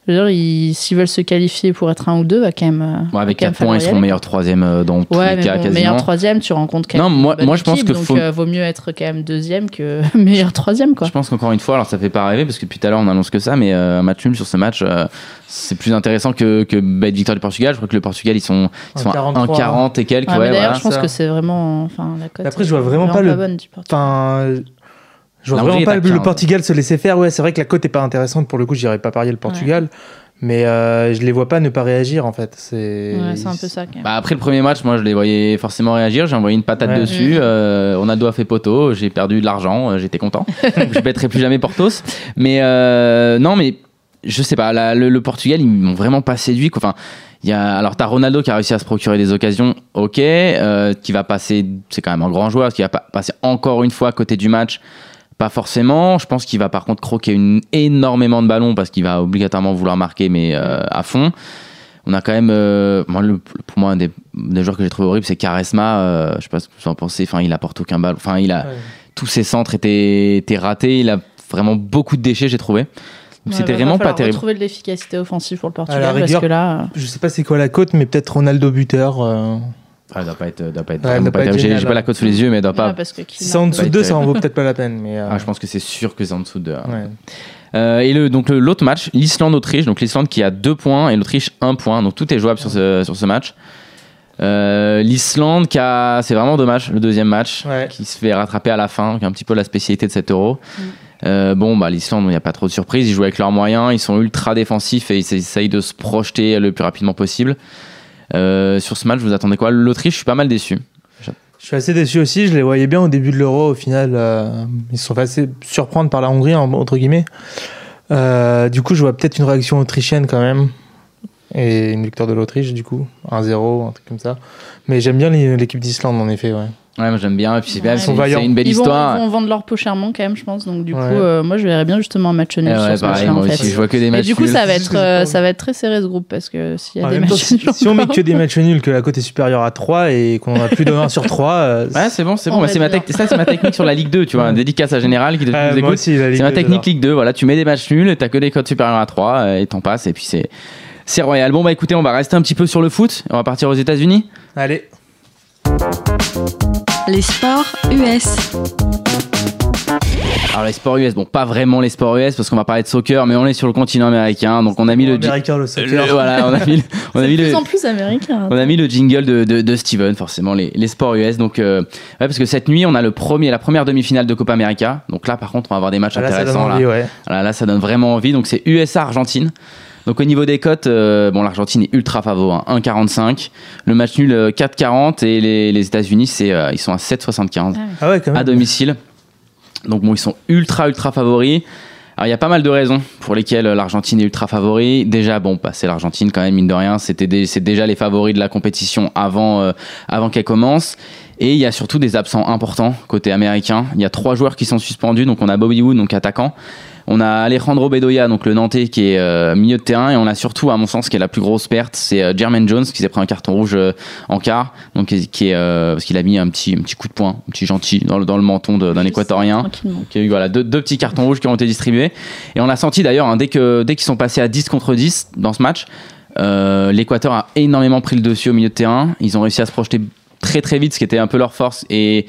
je veux dire, s'ils veulent se qualifier pour être un ou deux, va quand même. euh, avec va quand même 4 points, ils seront aller. meilleurs troisième euh, dans tous Ouais, les mais cas bon, quasiment. meilleur troisième, tu rencontres quand Non, même. moi- une bonne moi, je pense équipe, que donc faut- euh, vaut mieux être quand même deuxième que meilleur troisième, quoi. Je pense qu'encore une fois, alors ça fait pas rêver parce que depuis tout à l'heure on annonce que ça, mais euh, un match nul sur ce match, euh, c'est plus intéressant que, que bête victoire du Portugal. Je crois que le Portugal ils sont, ils Un sont à 43, 1,40 et quelques. Ouais, mais ouais, d'ailleurs, voilà. je pense ça. que c'est vraiment. Enfin, la cote. Après, je vois vraiment pas le- bonne du Portugal. Enfin, je vois vraiment pas le, le 15. Portugal se laisser faire. Ouais, c'est vrai que la cote est pas intéressante. Pour le coup, j'irais pas parier le Portugal. Mais euh, je les vois pas ne pas réagir en fait. C'est Ouais, c'est un peu ça, quand même. Bah, après le premier match, moi je les voyais forcément réagir. J'ai envoyé une patate Ouais. dessus. Euh, Ronaldo a fait poteau. J'ai perdu de l'argent. euh, J'étais content. Donc, je bêterai plus jamais Portos. Mais euh, non, mais je sais pas. la- le, le Portugal, ils m'ont vraiment pas séduit. quoi. Enfin, il y a, alors t'as Ronaldo qui a réussi à se procurer des occasions. Ok, euh, qui va passer. C'est quand même un grand joueur. Qui va pa- passer encore une fois à côté du match Pas forcément. Je pense qu'il va par contre croquer une, énormément de ballons parce qu'il va obligatoirement vouloir marquer, mais euh, à fond. On a quand même, euh, moi, le- pour moi, un des, des joueurs que j'ai trouvé horrible, c'est Caresma. Euh, je sais pas ce que vous en pensez. Enfin, il apporte aucun ballon. Enfin, il a Ouais. tous ses centres étaient, étaient ratés. Il a vraiment beaucoup de déchets, j'ai trouvé. C'était vraiment pas terrible. Trouver de l'efficacité offensive pour le Portugal la parce rigueur, que là, euh, Je sais pas c'est quoi la cote, mais peut-être Ronaldo buteur. Euh, Ah, il doit pas être, doit pas être, Ouais, vraiment doit pas pas être terrible. J'ai pas hein. la cote sous les yeux, mais il doit pas. Si c'est en dessous de 2, être ça en vaut peut-être pas la peine. Mais, euh, Ah, je pense que c'est sûr que c'est en dessous de. ouais. Euh, et le, donc l'autre match, l'Islande-Autriche. Donc l'Islande qui a 2 points et l'Autriche 1 point. Donc tout est jouable sur ce, sur ce match. Euh, L'Islande qui a. C'est vraiment dommage, le deuxième match, Ouais. qui se fait rattraper à la fin, qui est un petit peu la spécialité de cet euro. Mm. Euh, bon, bah, l'Islande, il n'y a pas trop de surprise. Ils jouent avec leurs moyens. Ils sont ultra défensifs et ils essayent de se projeter le plus rapidement possible. Euh, sur ce match, vous attendez quoi? L'Autriche, je suis pas mal déçu. Je suis assez déçu aussi. Je les voyais bien au début de l'Euro. Au final, euh, ils se sont fait assez surprendre par la Hongrie, en- entre guillemets. Euh, du coup, je vois peut-être une réaction autrichienne quand même. Et une victoire de l'Autriche, du coup. 1-0, un truc comme ça. Mais j'aime bien l'équipe d'Islande, en effet. Ouais. Ouais, moi j'aime bien. Et puis c'est Ouais, c'est- une belle ils, vont, histoire. ils vont vendre leur peau chèrement quand même, je pense. Donc du Ouais. coup, euh, moi je verrais bien justement un match nul Eh ouais, sur ce pareil, match-là moi en aussi, je vois que des Et matchs du coup, nuls. ça va être, euh, ça va être très serré ce groupe parce que s'il y a des temps, matchs nuls, si on met que des matchs nuls, que la cote est supérieure à 3 et qu'on a plus de 1 sur 3. euh, Ouais, c'est bon, c'est On bon. Bah, c'est ma ça, c'est ma technique sur la Ligue 2, tu vois. Un dédicace à Général qui te nous moi écoute. aussi, la Ligue C'est ma 2, technique. Ligue 2. Voilà, tu mets des matchs nuls, t'as que des codes supérieurs à 3 euh, et t'en passes. Et puis c'est c'est royal. Bon, bah écoutez, on va rester un petit peu sur le foot. On va partir aux États-Unis. Allez. Les sports US. Alors, les sports US, bon, pas vraiment les sports US parce qu'on va parler de soccer, mais on est sur le continent américain. Donc, on a mis le. ji- Américain, le le- soccer. voilà, on a mis, le- on a mis de le. plus en plus américain. On a mis le jingle de, de, de Steven, forcément, les, les sports US. Donc, euh, ouais, parce que cette nuit, on a le premier, la première demi-finale de Copa América. Donc là, par contre, on va avoir des matchs Ah, là, ça donne intéressants. là. envie, ouais. Voilà, là, ça donne vraiment envie. Donc, c'est USA-Argentine. Donc, au niveau des cotes, euh, bon, l'Argentine est ultra favori, hein, 1,45. Le match nul, euh, 4,40. Et les, les États-Unis, c'est, euh, ils sont à 7,75 Ah ouais, quand à domicile. Donc, bon, ils sont ultra, ultra favoris. Alors, il y a pas mal de raisons pour lesquelles euh, l'Argentine est ultra favori. Déjà, bon, bah, c'est l'Argentine quand même, mine de rien. C'était des- c'est déjà les favoris de la compétition avant, euh, avant qu'elle commence. Et il y a surtout des absents importants côté américain. Il y a trois joueurs qui sont suspendus. Donc, on a Bobby Wood, donc attaquant. On a Alejandro Bedoya, donc le Nantais, qui est euh, milieu de terrain. Et on a surtout, à mon sens, qui est la plus grosse perte, c'est euh, Jermaine Jones, qui s'est pris un carton rouge euh, en quart. Donc, qui est- euh, parce qu'il a mis un petit, un petit coup de poing, un petit gentil, dans le, dans le menton d'un équatorien. Donc, voilà, deux, deux petits cartons rouges qui ont été distribués. Et on a senti d'ailleurs, hein, dès que dès qu'ils sont passés à 10 contre 10 dans ce match, l'Équateur a énormément pris le dessus au milieu de terrain. Ils ont réussi à se projeter très très vite, ce qui était un peu leur force. Et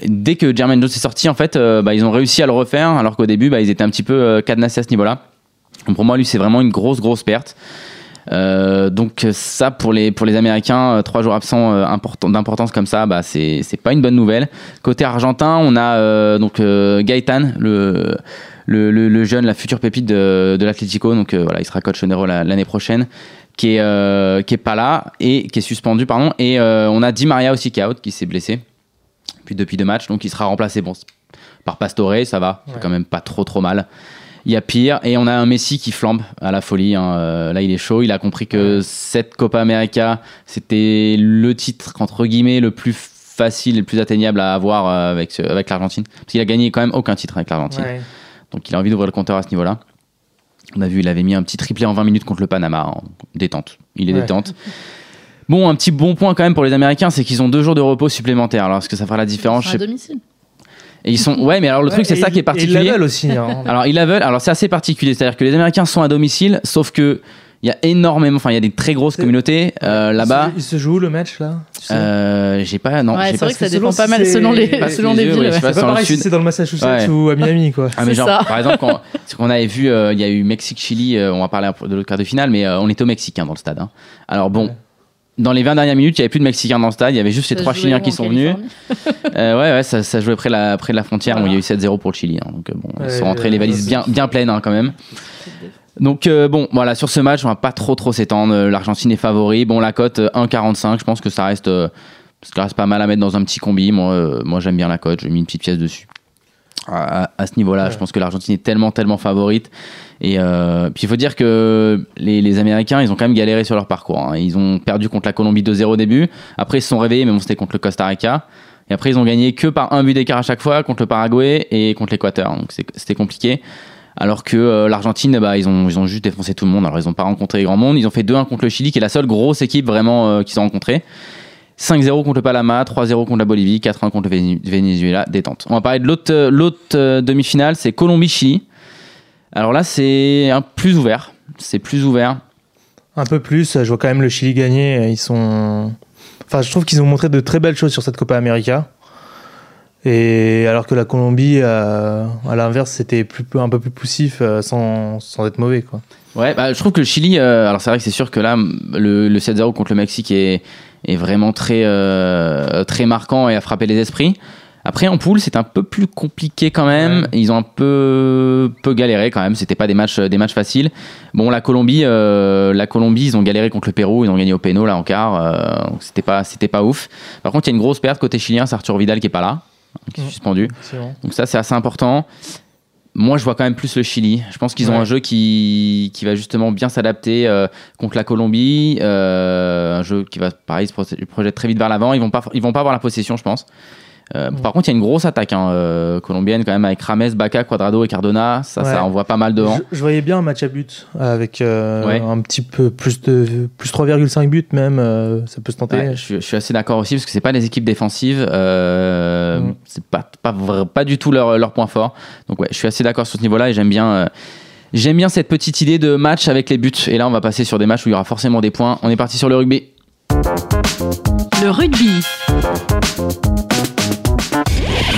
dès que Jermaine Jones est sorti, en fait, euh, bah, ils ont réussi à le refaire, alors qu'au début, bah, ils étaient un petit peu euh, cadenassés à ce niveau-là. Donc pour moi, lui, c'est vraiment une grosse grosse perte. Euh, donc ça pour les Américains, trois jours absents d'importance comme ça, bah c'est pas une bonne nouvelle. Côté argentin, on a donc Gaëtan, le, jeune, la future pépite de, l'Atlético, donc voilà, il sera coach la- l'année prochaine, qui est pas là et qui est suspendu pardon. Et on a Di Maria aussi qui est out, qui s'est blessé puis depuis deux matchs, donc il sera remplacé bon par Pastore, ça va, c'est quand même pas trop trop mal. Il y a pire et on a un Messi qui flambe à la folie. hein. Euh, Là, il est chaud. Il a compris que cette Copa América, c'était le titre entre guillemets le plus facile et le plus atteignable à avoir euh, avec ce- avec l'Argentine, parce qu'il a gagné quand même aucun titre avec l'Argentine. Ouais. Donc il a envie d'ouvrir le compteur à ce niveau-là. On a vu, il avait mis un petit triplé en 20 minutes contre le Panama. en détente. Il est Ouais. détente. Bon, un petit bon point quand même pour les Américains, c'est qu'ils ont deux jours de repos supplémentaires. Alors, est-ce que ça fera la différence? Ils sont à domicile. Et ils sont. Ouais, mais alors le truc, c'est ça qui est et Ils particulier. la veulent aussi. hein. Alors, ils la veulent. Alors, c'est assez particulier. C'est-à-dire que les Américains sont à domicile, sauf que il y a énormément. Enfin, il y a des très grosses communautés euh, là-bas. Il se- joue où, le match là tu sais? Euh, j'ai pas. Non, Ouais, c'est vrai que ça dépend selon pas mal selon les, Pas selon les les villes. ouais, je sais ouais. pas, C'est pas pareil si sud. c'est dans le Massachusetts Ouais. ou à Miami quoi. Ah, mais genre, ça. par exemple, quand, c'est qu'on avait vu, euh, il y a eu Mexique-Chili, euh, on va parler un peu de l'autre quart de finale, mais euh, on était au Mexique hein, dans le stade. hein. Alors bon, Ouais. Dans les 20 dernières minutes, il n'y avait plus de Mexicains dans le stade, il y avait juste les Ça trois Chiliens qui sont venus. Euh, ouais, ouais, ça, ça jouait près de la, près de la frontière. Voilà. Bon, il y a eu 7-0 pour le Chili. hein, donc euh, bon, ils sont rentrés les euh, valises bien, bien pleines hein, quand même. Donc euh, bon, voilà, sur ce match, on va pas trop trop s'étendre. L'Argentine est favori. Bon, la cote euh, 1,45, je pense que ça reste, euh, ça reste pas mal à mettre dans un petit combi. Moi, euh, moi j'aime bien la cote, j'ai mis une petite pièce dessus. À, à ce niveau-là. Ouais. Je pense que l'Argentine est tellement, tellement favorite. Et euh, puis il faut dire que les, les Américains, ils ont quand même galéré sur leur parcours. hein. Ils ont perdu contre la Colombie 2-0 au début. Après, ils se sont réveillés, mais bon, c'était contre le Costa Rica. Et après, ils ont gagné que par un but d'écart à chaque fois contre le Paraguay et contre l'Équateur. Donc c'était compliqué. Alors que euh, l'Argentine, bah, ils, ont, ils ont juste défoncé tout le monde. Alors ils n'ont pas rencontré grand monde. Ils ont fait 2-1 contre le Chili, qui est la seule grosse équipe vraiment euh, qu'ils ont rencontrée. 5-0 contre le Panama, 3-0 contre la Bolivie, 4-1 contre le Venezuela, détente. On va parler de l'autre euh, l'autre, euh, demi-finale, c'est Colombie-Chili. Alors là, c'est un plus ouvert. C'est plus ouvert. Un peu plus, je vois quand même le Chili gagner. Ils sont. Enfin, je trouve qu'ils ont montré de très belles choses sur cette Copa América. Et alors que la Colombie, euh, à l'inverse, c'était plus, un peu plus poussif euh, sans, sans être mauvais. Quoi. Ouais, bah, je trouve que le Chili, euh, alors c'est vrai que c'est sûr que là, le, le 7-0 contre le Mexique est, est vraiment très, euh, très marquant et a frappé les esprits. Après, en poule, c'est un peu plus compliqué quand même. Ouais. Ils ont un peu, peu galéré quand même. C'était pas des matchs, des matchs faciles. Bon, la Colombie, euh, la Colombie, ils ont galéré contre le Pérou. Ils ont gagné au péno là en quart. euh, c'était pas, c'était pas ouf. Par contre, il y a une grosse perte côté chilien. C'est Arthur Vidal qui est pas là, qui est Ouais. suspendu. Bon. Donc ça, c'est assez important. Moi, je vois quand même plus le Chili. Je pense qu'ils ont Ouais. un jeu qui, qui va justement bien s'adapter euh, contre la Colombie. euh, un jeu qui va, pareil, se proje- projette très vite vers l'avant. Ils vont pas, ils vont pas avoir la possession, je pense. Euh, Ouais. Par contre, il y a une grosse attaque hein, euh, colombienne quand même avec Rames, Baca, Cuadrado et Cardona. Ça, Ouais. ça envoie pas mal devant. Je, je voyais bien un match à but avec euh, Ouais. un petit peu plus de plus 3,5 buts même. euh, ça peut se tenter. Ouais, je, suis- je suis assez d'accord aussi parce que c'est pas des équipes défensives, euh, Mm. c'est pas pas, du tout leur, leur point fort. Donc ouais, je suis assez d'accord sur ce niveau-là et j'aime bien euh, j'aime bien cette petite idée de match avec les buts. Et là, on va passer sur des matchs où il y aura forcément des points. On est parti sur le rugby. Le rugby.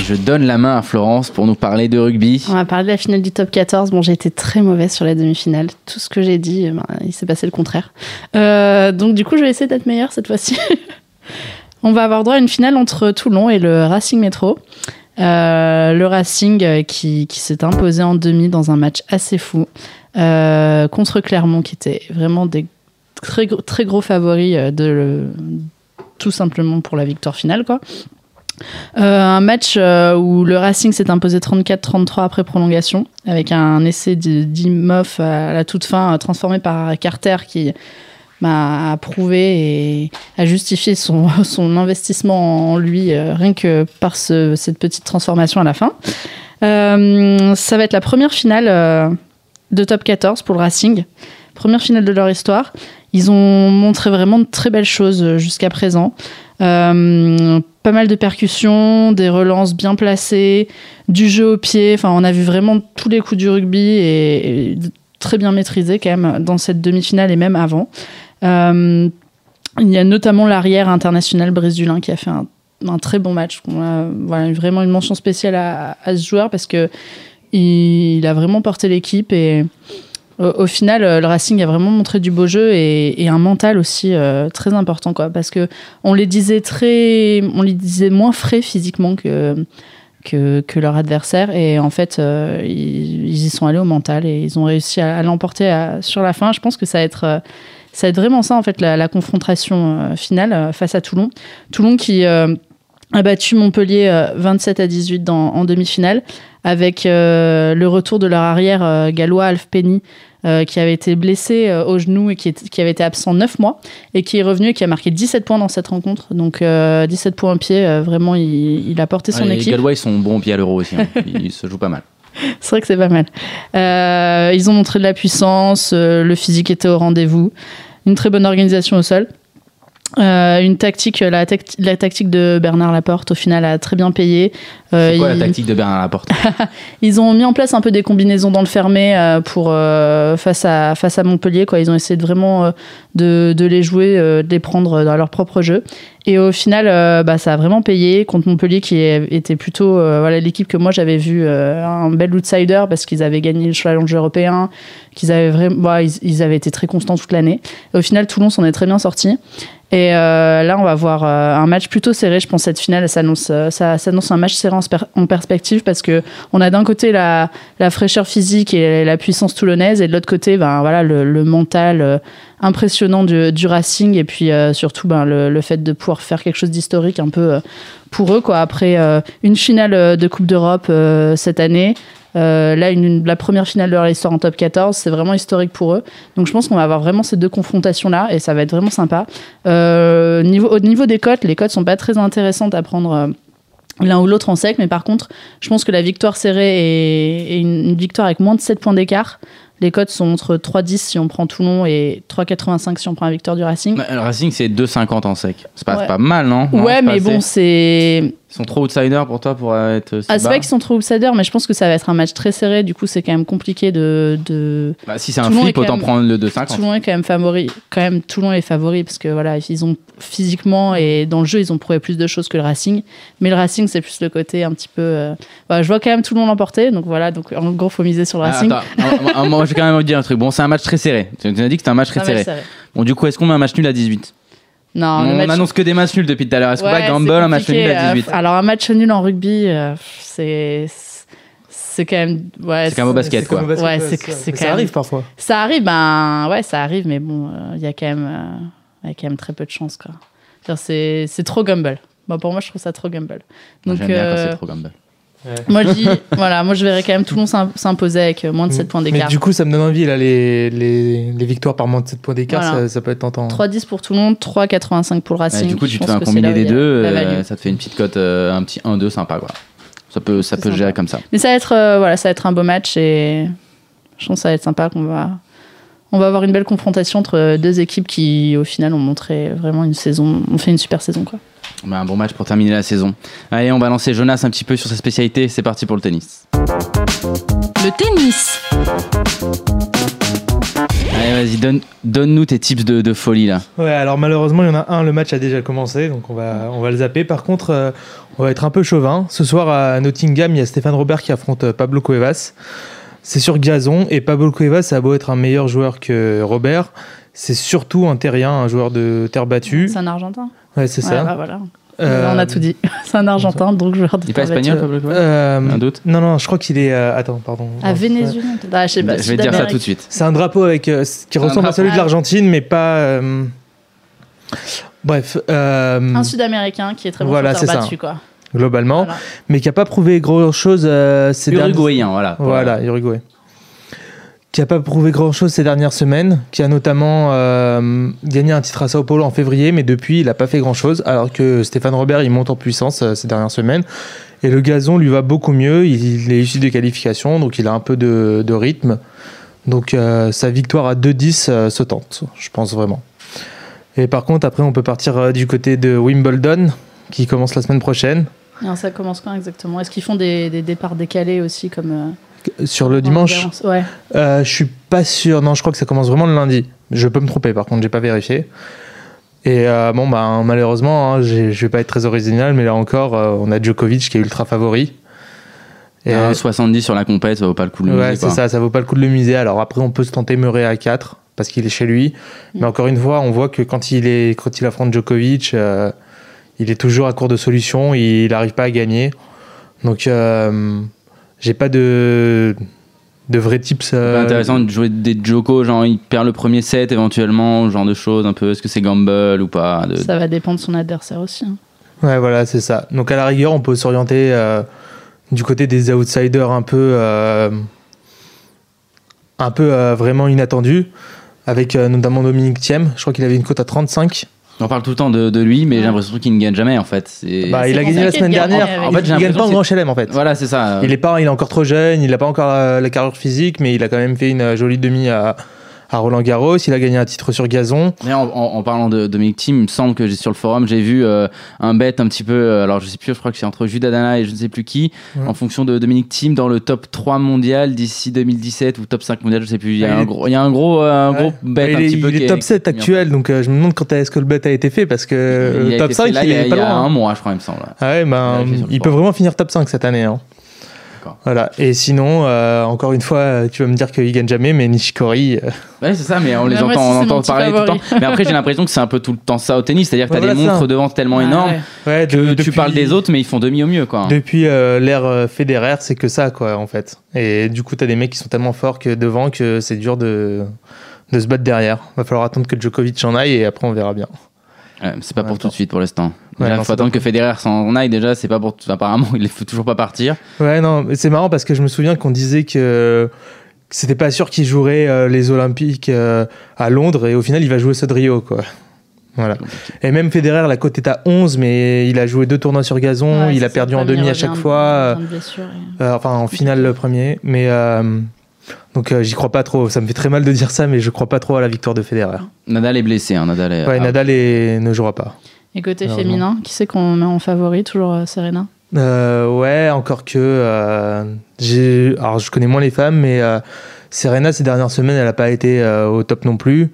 Je donne la main à Florence pour nous parler de rugby. On va parler de la finale du top 14. Bon, j'ai été très mauvaise sur la demi-finale. Tout ce que j'ai dit, eh ben, il s'est passé le contraire. Euh, donc, du coup, je vais essayer d'être meilleure cette fois-ci. On va avoir droit à une finale entre Toulon et le Racing Métro. Euh, le Racing euh, qui, s'est imposé en demi dans un match assez fou contre Clermont, qui était vraiment des très, gros- favoris de tout simplement pour la victoire finale, quoi. Euh, un match euh, où le Racing s'est imposé 34-33 après prolongation, avec un essai d'Imoff à la toute fin, euh, transformé par Carter qui m'a prouvé et a justifié son, investissement en lui, rien que par ce- cette petite transformation à la fin. Ça va être la première finale de top 14 pour le Racing, première finale de leur histoire. Ils ont montré vraiment de très belles choses jusqu'à présent. Euh, pas mal de percussions, des relances bien placées, du jeu au pied. Enfin, on a vu vraiment tous les coups du rugby et, très bien maîtrisés quand même dans cette demi-finale et même avant. Euh, il y a notamment l'arrière international brésilien qui a fait un, très bon match. Voilà, vraiment une mention spéciale à, ce joueur parce que il, il a vraiment porté l'équipe et au, final, euh, le Racing a vraiment montré du beau jeu et, un mental aussi euh, très important, quoi. Parce que on les disait très, on les disait moins frais physiquement que que, que leur adversaire et en fait, euh, ils, y sont allés au mental et ils ont réussi à, l'emporter sur la fin. Je pense que ça va être ça va être vraiment ça en fait la, la confrontation finale face à Toulon. Toulon qui a battu Montpellier euh, 27 à 18 dans, en demi-finale avec euh, le retour de leur arrière euh, gallois Alf Penny euh, qui avait été blessé euh, au genou et qui, est- qui avait été absent 9 mois et qui est revenu et qui a marqué 17 points dans cette rencontre. Donc euh, 17 points au pied, euh, vraiment il, il a porté son Ouais, les équipe. Gallois, ils sont bons au pied à l'euro aussi. hein. Ils se jouent pas mal. C'est vrai que c'est pas mal. Euh, ils ont montré de la puissance, euh, le physique était au rendez-vous, une très bonne organisation au sol. Euh, une tactique, la, la tactique de Bernard Laporte, au final, a très bien payé. Euh, C'est quoi la il- tactique de Bernard Laporte? Ils ont mis en place un peu des combinaisons dans le fermé euh, pour euh, face à face à Montpellier quoi. Ils ont essayé de vraiment euh, de, de les jouer, euh, de les prendre dans leur propre jeu. Et au final, bah, ça a vraiment payé contre Montpellier qui était plutôt voilà l'équipe que moi j'avais vu euh, un bel outsider parce qu'ils avaient gagné le challenge européen, qu'ils avaient vraiment, bah, ils, ils avaient été très constants toute l'année. Au final, Toulon s'en est très bien sorti. Et euh, là, on va voir euh, un match plutôt serré. Je pense cette finale, s'annonce, euh, ça s'annonce un match serré en, perspective parce que on a d'un côté la, fraîcheur physique et la puissance toulonnaise, et de l'autre côté, ben voilà, le, mental impressionnant du, Racing, et puis surtout ben, le, fait de pouvoir faire quelque chose d'historique un peu pour eux, quoi. Après une finale de Coupe d'Europe cette année. Euh, là, une, une- la première finale de leur histoire en top 14, c'est vraiment historique pour eux. Donc je pense qu'on va avoir vraiment ces deux confrontations-là et ça va être vraiment sympa. Euh, niveau, au niveau des cotes, les cotes sont pas très intéressantes à prendre euh, l'un ou l'autre en sec, mais par contre, je pense que la victoire serrée et, une, une victoire avec moins de 7 points d'écart, les cotes sont entre 3,10 si on prend Toulon et 3,85 si on prend la victoire du Racing. Bah, Le Racing, c'est 2,50 en sec. C'est pas, Ouais. pas mal, non? Non, ouais, mais bon, c'est. Ils sont trop outsiders pour toi pour euh, être. si Ah, c'est vrai qu'ils sont trop outsiders, mais je pense que ça va être un match très serré. Du coup, c'est quand même compliqué de. de... Bah, si c'est un flip, autant même- prendre le 2,50. Toulon est quand même favori. Quand même, Toulon est favori parce que voilà, ils ont physiquement et dans le jeu, ils ont prouvé plus de choses que le Racing. Mais le Racing, c'est plus le côté un petit peu. euh, voilà, je vois quand même Toulon l'emporter. Donc voilà, donc en gros, faut miser sur le Ah, Racing. attends, moi, je vais quand même vous dire un truc. Bon, c'est un match très serré. Tu nous as dit que c'était un match très serré. Bon, du coup, est-ce qu'on met un match nul à 18 Non, On, match- annonce que des matchs nuls depuis tout à l'heure. Est-ce qu'on Ouais, va gamble un match nul à euh, 18 alors un match nul en rugby, euh, c'est c'est quand même ouais. C'est quand même au basket, quoi. basket, Ouais, c'est- ça- c'est mais quand Ça arrive même- parfois. Ça arrive, ben ouais, ça arrive, mais bon, euh, il y a quand même euh, il y a quand même très peu de chance quoi. C'est c'est trop gamble. Bon, pour moi, je trouve ça trop gamble. Moi, Donc J'aime bien quand euh, c'est trop gamble. Moi je dis voilà, moi je verrais quand même Toulon s'im- s'imposer avec euh, moins de 7 points Mais d'écart. du coup, ça me donne envie, là, les, les, les victoires par moins de 7 points d'écart, Voilà. ça, ça peut être tentant. 3-10 pour Toulon, 3,85 pour le Ouais, Racing. du coup, tu te fais un combiné des deux, la euh, ça te fait une petite cote, euh, un petit 1-2 sympa, quoi. Ça peut, ça peut sympa. gérer comme ça. Mais ça va être, euh, voilà, ça va être un beau match et je pense que ça va être sympa qu'on va, on va avoir une belle confrontation entre deux équipes qui, au final, ont montré vraiment une saison, ont fait une super saison, quoi. Bah, un bon match pour terminer la saison. Allez, on va lancer Jonas un petit peu sur sa spécialité. C'est parti pour le tennis. Le tennis. Allez, vas-y, donne, donne-nous tes tips de, de folie là. Ouais, alors malheureusement, il y en a un, le match a déjà commencé, donc on va, on va le zapper. Par contre, euh, on va être un peu chauvin. Ce soir à Nottingham, il y a Stéphane Robert qui affronte euh, Pablo Cuevas. C'est sur gazon, et Pablo Cuevas a beau être un meilleur joueur que Robert, c'est surtout un terrien, un joueur de terre battue. C'est un Argentin. Ouais, c'est Ouais, ça. bah, voilà. Euh, On a tout dit. C'est un Argentin, donc joueur de Il est pas terre espagnol, battue. Pablo Cuevas euh, Un doute Non, non, je crois qu'il est. euh, attends, pardon. À Venezuela. Ah, je sais pas. Je vais te dire ça tout de suite. C'est un drapeau avec euh, qui ressemble à celui de l'Argentine, mais pas. euh, Bref, euh, Un Sud-Américain qui est très bon Voilà, sur c'est terre ça. battue, quoi. Globalement, Voilà. mais qui a pas prouvé grand chose ces dernières. Uruguayen, voilà. Voilà, Uruguay. Qui a pas prouvé grand chose ces dernières semaines, qui a notamment euh, gagné un titre à Sao Paulo en février, mais depuis il a pas fait grand chose. Alors que Stéphane Robert il monte en puissance euh, ces dernières semaines. Et le gazon lui va beaucoup mieux. Il, il est issu des qualifications, donc il a un peu de, de rythme. Donc euh, sa victoire à 2-10 euh, se tente, je pense vraiment. Et par contre, après, on peut partir euh, du côté de Wimbledon, qui commence la semaine prochaine. Alors, ça commence quand exactement? Est-ce qu'ils font des, des départs décalés aussi comme euh, Sur le dimanche, Ouais. Euh, je suis pas sûr. Non, je crois que ça commence vraiment le lundi. Je peux me tromper, par contre, j'ai pas vérifié. Et euh, bon, bah, malheureusement, hein, je vais pas être très original, mais là encore, euh, on a Djokovic qui est ultra favori. Et Et, un 70 sur la compète, ça vaut pas le coup de le ouais, miser, c'est ça, ça vaut pas le coup de le miser. Alors après, on peut se tenter Murray à 4 parce qu'il est chez lui. Mm. Mais encore une fois, on voit que quand il, est, quand il affronte Djokovic, euh, il est toujours à court de solutions, il n'arrive pas à gagner. Donc, euh, j'ai pas de, de vrais tips. C'est euh, intéressant de jouer des Joko, genre il perd le premier set éventuellement, ce genre de choses un peu. Est-ce que c'est gamble ou pas de- Ça va dépendre de son adversaire aussi. hein. Ouais, voilà, c'est ça. Donc à la rigueur, on peut s'orienter euh, du côté des outsiders un peu, euh, un peu euh, vraiment inattendus, avec euh, notamment Dominique Thiem. Je crois qu'il avait une cote à 35. On parle tout le temps de, de lui, mais j'ai l'impression qu'il ne gagne jamais en fait. Bah, il a gagné la semaine dernière. En fait, il gagne pas en grand chelem en fait. Voilà, c'est ça. Il est pas, il est encore trop jeune, il n'a pas encore euh, la carrure physique, mais il a quand même fait une euh, jolie demi à, à Roland Garros. Il a gagné un titre sur gazon. Mais en, en- en parlant de Dominic Thiem, il me semble que j'ai sur le forum, j'ai vu euh, un bet un petit peu, euh, alors je sais plus, je crois que c'est entre Judas Dana et je ne sais plus qui, en fonction de Dominic Thiem dans le top 3 mondial d'ici 2017 ou top 5 mondial, je sais plus. Il y a Ah, il un est- gros, il y a un gros, euh, un Ouais. gros bet il un est, petit peu il est top 7 qui est mis en actuel, donc euh, je me demande quand est-ce que le bet a été fait, parce que Il le top été 5, fait là, il il y a- est il y a loin. un mois, je crois, il me semble. Ah ouais, ben, il peut vraiment finir top 5 cette année. hein. D'accord. Voilà. Et sinon, euh, encore une fois, euh, tu vas me dire qu'il gagne jamais, mais Nishikori. euh, Ouais, c'est ça, mais on les moi entend, on parler tout le temps. Mais après, j'ai l'impression que c'est un peu tout le temps ça au tennis, c'est-à-dire que Ouais, t'as des voilà, montres ça. devant tellement Ouais, énormes ouais. que de- tu depuis- parles des autres, mais ils font demi au mieux, quoi. Depuis euh, l'ère Federer, c'est que ça, quoi, en fait. Et du coup, t'as des mecs qui sont tellement forts que devant que c'est dur de, de se battre derrière. Va falloir attendre que Djokovic en aille et après on verra bien. Ouais, c'est pas Ouais, pour tout de suite pour l'instant. Ouais, Il faut attendre que Federer s'en aille déjà, c'est pas pour. Apparemment, il faut toujours pas partir. Ouais, non, c'est marrant parce que je me souviens qu'on disait que c'était pas sûr qu'il jouerait euh, les Olympiques euh, à Londres et au final il va jouer ceux de Rio, quoi. Voilà. Et même Federer, la cote est à 11, mais il a joué deux tournois sur gazon, Ouais, il a perdu en demi à chaque fois, euh, et- euh, enfin en finale le premier. Mais euh, donc euh, j'y crois pas trop. Ça me fait très mal de dire ça, mais je crois pas trop à la victoire de Federer. Nadal est blessé, hein, Nadal est. Ouais, ah, Nadal est- ne jouera pas. Et côté féminin, qui c'est qu'on met en favori Toujours euh, Serena Euh, ouais, encore que euh. Alors, je connais moins les femmes, mais euh, Serena ces dernières semaines, elle a pas été euh, au top non plus.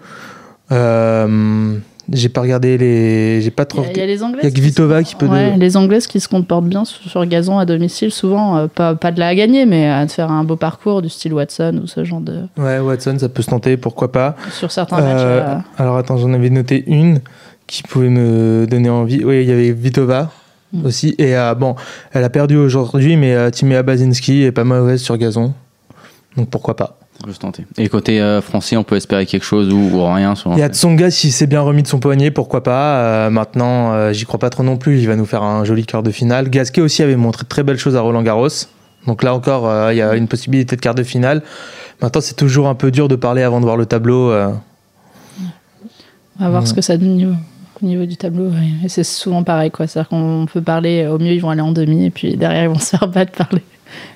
Euh, j'ai pas regardé les. J'ai pas Il trop. y, a- il y a les Anglaises. Il y a que se- qui peut Ouais, de- les Anglaises qui se comportent bien sur, sur gazon à domicile, souvent, euh, pas, pas de la gagner, mais à de faire un beau parcours du style Watson ou ce genre de. Ouais, Watson, ça peut se tenter, pourquoi pas. Sur certains matchs. Euh, euh, Alors attends, j'en avais noté une qui pouvait me donner envie. Oui, il y avait Vitova Mm. aussi. Et euh, bon, elle a perdu aujourd'hui, mais Timea Basinski est pas mauvaise sur gazon. Donc pourquoi pas. Tenter. Et côté euh, français, on peut espérer quelque chose ou, ou rien. Il y a Tsonga, s'il s'est bien remis de son poignet, pourquoi pas. Euh, maintenant, euh, j'y crois pas trop non plus. Il va nous faire un joli quart de finale. Gasquet aussi avait montré de très belles choses à Roland Garros. Donc là encore, euh, il y a une possibilité de quart de finale. Maintenant, c'est toujours un peu dur de parler avant de voir le tableau. euh. On va voir ce que ça donne au niveau, au niveau du tableau. ouais. Et c'est souvent pareil, quoi. C'est-à-dire qu'on peut parler, au mieux, ils vont aller en demi, et puis derrière, ils vont se faire battre par les,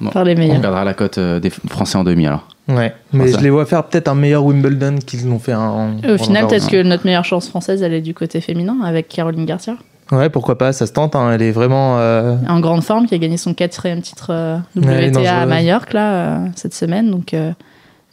Bon, par les On meilleurs. regardera la cote des Français en demi alors. Ouais, mais je les vois faire peut-être un meilleur Wimbledon qu'ils l'ont fait en. Et au final, peut-être que notre meilleure chance française, elle est du côté féminin, avec Caroline Garcia, Ouais, pourquoi pas, ça se tente. hein, Elle est vraiment. euh, en grande forme, qui a gagné son quatrième titre euh, Ouais, WTA à dangereuse. Majorque, là, euh, cette semaine. Donc, euh,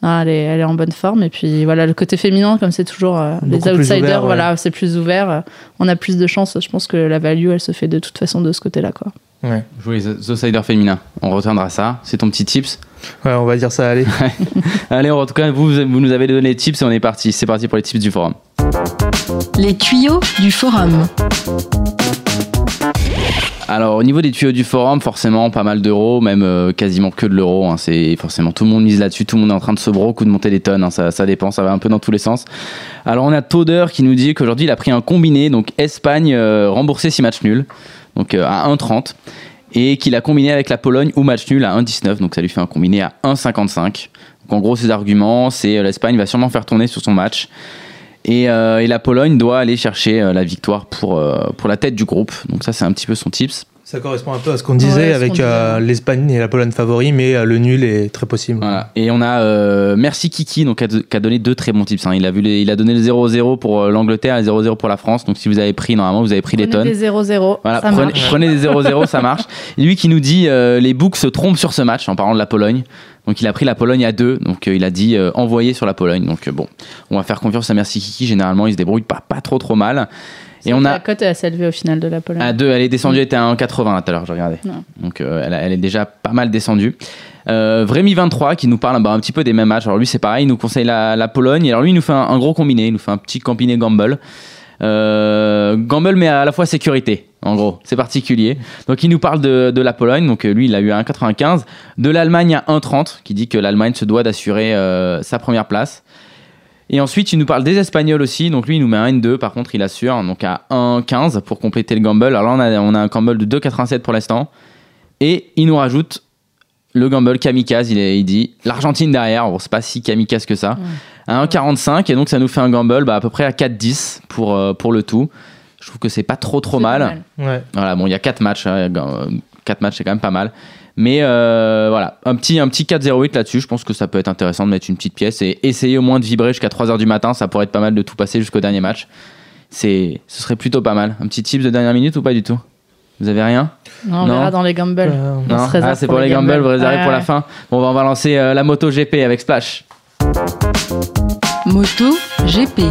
non, elle, est, elle est en bonne forme. Et puis, voilà, le côté féminin, comme c'est toujours euh, les outsiders, ouvert, ouais. voilà, c'est plus ouvert. euh, on a plus de chance. Je pense que la value, elle se fait de toute façon de ce côté-là, quoi. Ouais. Jouer les outsiders féminins. On retiendra ça. C'est ton petit tips. Ouais, on va dire ça, allez. Allez, en tout cas, vous, vous nous avez donné les tips et on est parti. C'est parti pour les tips du forum. Les tuyaux du forum. Alors, au niveau des tuyaux du forum, forcément, pas mal d'euros, même euh, quasiment que de l'euro. hein. c'est forcément tout le monde mise là-dessus, tout le monde est en train de se broc ou de monter les tonnes. hein. ça, ça dépend, ça va un peu dans tous les sens. Alors, on a Toder qui nous dit qu'aujourd'hui, il a pris un combiné, donc Espagne euh, remboursé 6 matchs nuls, donc euh, à 1,30, et qu'il a combiné avec la Pologne ou match nul à 1,19, donc ça lui fait un combiné à 1,55. Donc, en gros, ses arguments, c'est euh, l'Espagne va sûrement faire tourner sur son match. Et, euh, et la Pologne doit aller chercher euh, la victoire pour, pour la tête du groupe. Donc ça, c'est un petit peu son tips. Ça correspond un peu à ce qu'on disait Ouais, ce avec euh, l'Espagne et la Pologne favori, mais euh, le nul est très possible. Voilà. Et on a euh, Merci Kiki, donc, qui a, donné deux très bons tips. hein. Il, a vu les- il a donné le 0-0 pour l'Angleterre et le 0-0 pour la France. Donc si vous avez pris, normalement, vous avez pris les tonnes. Prenez des 0-0. Voilà, ça prenez, marche. prenez des 0-0, ça marche. Lui qui nous dit euh, les books se trompent sur ce match en parlant de la Pologne. Donc il a pris la Pologne à 2, donc euh, il a dit euh, envoyer sur la Pologne. Donc euh, bon, on va faire confiance à Merci Kiki. Généralement, il se débrouille pas, pas trop trop mal. Et on La a cote, elle s'est élevée au final de la Pologne. à 2, elle est descendue, elle était à 1,80 tout à l'heure, je regardais. Donc euh, elle, est déjà pas mal descendue. Euh, Vrémy23 qui nous parle bah, un petit peu des mêmes matchs. Alors lui c'est pareil, il nous conseille la, la Pologne. Alors lui il nous fait un, un gros combiné, il nous fait un petit combiné gamble. Euh, gamble mais à la fois sécurité, en gros, c'est particulier. Donc il nous parle de, de la Pologne, donc lui il a eu à 1,95. De l'Allemagne à 1,30, qui dit que l'Allemagne se doit d'assurer euh, sa première place. Et ensuite, il nous parle des Espagnols aussi. Donc lui, il nous met un N2. Par contre, il assure donc à 1,15 pour compléter le gamble. Alors là, on a, on a un gamble de 2,87 pour l'instant. Et il nous rajoute le gamble kamikaze. Il, est- il dit l'Argentine derrière. Bon, c'est pas si kamikaze que ça. À 1,45. Et donc, ça nous fait un gamble bah, à peu près à 4,10 pour, euh, pour le tout. Je trouve que c'est pas trop trop mal. Ouais. Voilà, bon, il y a 4 matchs. 4 matchs, c'est quand même pas mal. Mais euh, voilà, un petit, un petit 4-0-8 là-dessus. Je pense que ça peut être intéressant de mettre une petite pièce et essayer au moins de vibrer jusqu'à 3h du matin. Ça pourrait être pas mal de tout passer jusqu'au dernier match. C'est, ce serait plutôt pas mal. Un petit tips de dernière minute ou pas du tout? Vous avez rien? Non, on Non? verra dans les gambles. Euh, On se réserve Ah, c'est pour les les gambles, gambles. vous réservez Ouais, pour la fin. Bon, on va lancer euh, la moto GP avec Splash. Moto GP.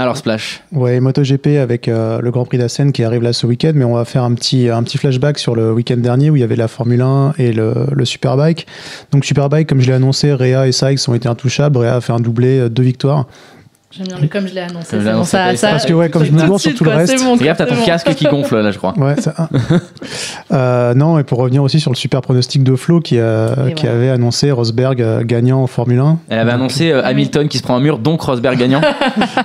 Alors Splash. Ouais, MotoGP avec euh, le Grand Prix d'Assen qui arrive là ce week-end, mais on va faire un petit, un petit flashback sur le week-end dernier où il y avait la Formule 1 et le, le Superbike. Donc Superbike, comme je l'ai annoncé, Réa et Sykes ont été intouchables. Réa a fait un doublé, euh, deux victoires. J'aime bien le comme je l'ai annoncé. C'est bon, ça- c'est ça- Parce que ouais, comme je me demande sur tout le reste. c'est bon, Regarde, t'as ton c'est bon. casque qui gonfle là, je crois. Ouais, ça. Euh, non, et pour revenir aussi sur le super pronostic de Flo qui, a- avait annoncé Rosberg euh, gagnant en Formule 1. Elle avait annoncé euh, Hamilton qui se prend un mur, donc Rosberg gagnant.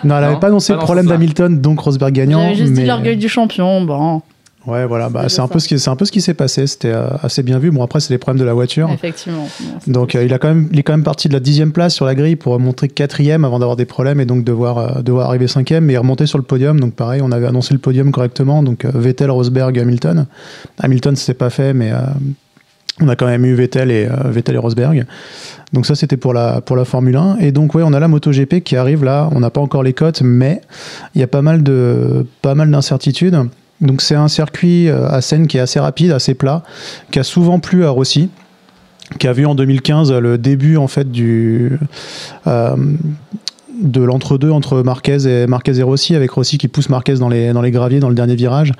Non, elle n'avait pas annoncé pas le problème d'Hamilton, donc Rosberg gagnant. J'avais juste dit mais- l'orgueil du champion. Bon, Ouais, voilà, bah, C'est un, peu ce qui- c'est un peu ce qui s'est passé. C'était euh, assez bien vu. Bon, après, c'est les problèmes de la voiture. effectivement. Donc euh, il, a quand même, il est quand même parti de la dixième place sur la grille pour montrer quatrième avant d'avoir des problèmes et donc devoir, euh, devoir arriver cinquième, est remonté sur le podium. Donc pareil, on avait annoncé le podium correctement. Donc Vettel, Rosberg, Hamilton. Hamilton, c'est pas fait, mais on a quand même eu Vettel et, Vettel et Rosberg. Donc ça, c'était pour la, pour la Formule 1. Et donc, ouais, on a la MotoGP qui arrive là. On n'a pas encore les cotes, mais il y a pas mal de pas mal d'incertitudes. Donc c'est un circuit euh, à Seine qui est assez rapide, assez plat, qui a souvent plu à Rossi qui a vu en 2015 le début en fait du euh, de l'entre-deux entre Marquez et Marquez et Rossi avec Rossi qui pousse Marquez dans les dans les graviers dans le dernier virage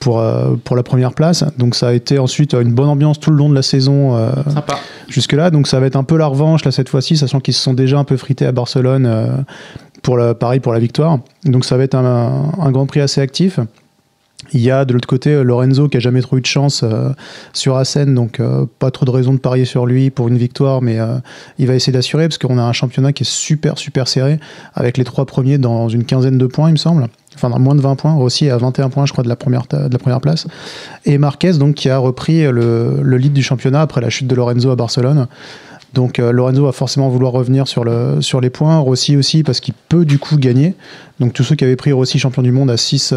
pour euh, pour la première place. Donc ça a été ensuite une bonne ambiance tout le long de la saison euh, Sympa. jusque là donc ça va être un peu la revanche là cette fois-ci sachant qu'ils se sont déjà un peu frités à Barcelone euh, pour le pareil pour la victoire. Donc ça va être un, un Grand Prix assez actif il y a de l'autre côté euh, Lorenzo qui a jamais trop eu de chance euh, sur Assen, donc euh, pas trop de raison de parier sur lui pour une victoire, mais il va essayer d'assurer parce qu'on a un championnat qui est super super serré avec les trois premiers dans une quinzaine de points, il me semble. Enfin, dans moins de 20 points. Rossi à 21 points, je crois, de la première, place. Et Marquez, donc, qui a repris le lead du championnat après la chute de Lorenzo à Barcelone. Donc euh, Lorenzo va forcément vouloir revenir sur, le, sur les points. Rossi aussi, parce qu'il peut du coup gagner. Donc tous ceux qui avaient pris Rossi champion du monde à 6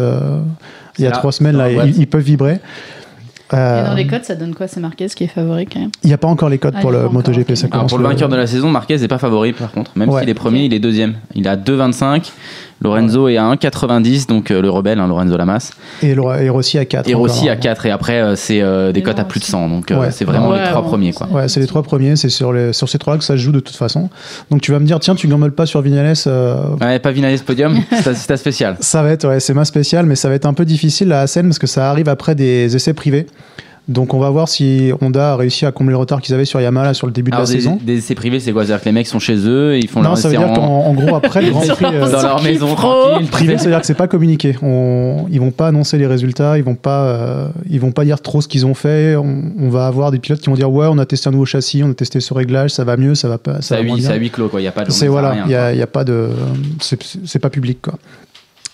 il y a là, trois semaines, dans là, ils, ils peuvent vibrer. Et Euh, dans les codes, ça donne quoi? C'est Marquez qui est favori quand même. il n'y a pas encore les codes Ah, pour il y a le pas encore, MotoGP. ok. Ça Alors pour le vainqueur de la saison, Marquez n'est pas favori par contre, même Ouais. s'il est premier, il est deuxième. Il a 2,25. Lorenzo est à 1,90, donc euh, le rebelle, hein, Lorenzo Lamas. Et, Rossi à 4. Et Rossi à 4, et après euh, c'est euh, des cotes à plus de aussi. 100, donc euh, Ouais. c'est vraiment Ouais, les trois premiers. quoi. Ouais, c'est les trois premiers. C'est sur, les, sur ces trois-là que ça se joue de toute façon. Donc tu vas me dire, tiens, tu gambles pas sur Vignales. euh, Ouais, pas Vinales podium, c'est ta- c'est ta spéciale. Ça va être, ouais, c'est ma spéciale, mais ça va être un peu difficile à Assen parce que ça arrive après des essais privés. Donc on va voir si Honda a réussi à combler le retard qu'ils avaient sur Yamaha là, sur le début Alors, de la des, saison. des essais privés, c'est quoi? C'est-à-dire que les mecs sont chez eux, ils font Non, leur ça veut dire en- qu'en en gros après le Grand Prix euh, dans leur maison tranquille. privé, ça veut dire que c'est pas communiqué. On, ils vont pas annoncer les résultats, ils vont pas, euh, ils vont pas dire trop ce qu'ils ont fait. On, on va avoir des pilotes qui vont dire ouais, on a testé un nouveau châssis, on a testé ce réglage, ça va mieux, ça va pas, ça moins bien. à huis clos, quoi. Il n'y a pas de C'est voilà, il y, y a pas de, c'est c'est pas public quoi.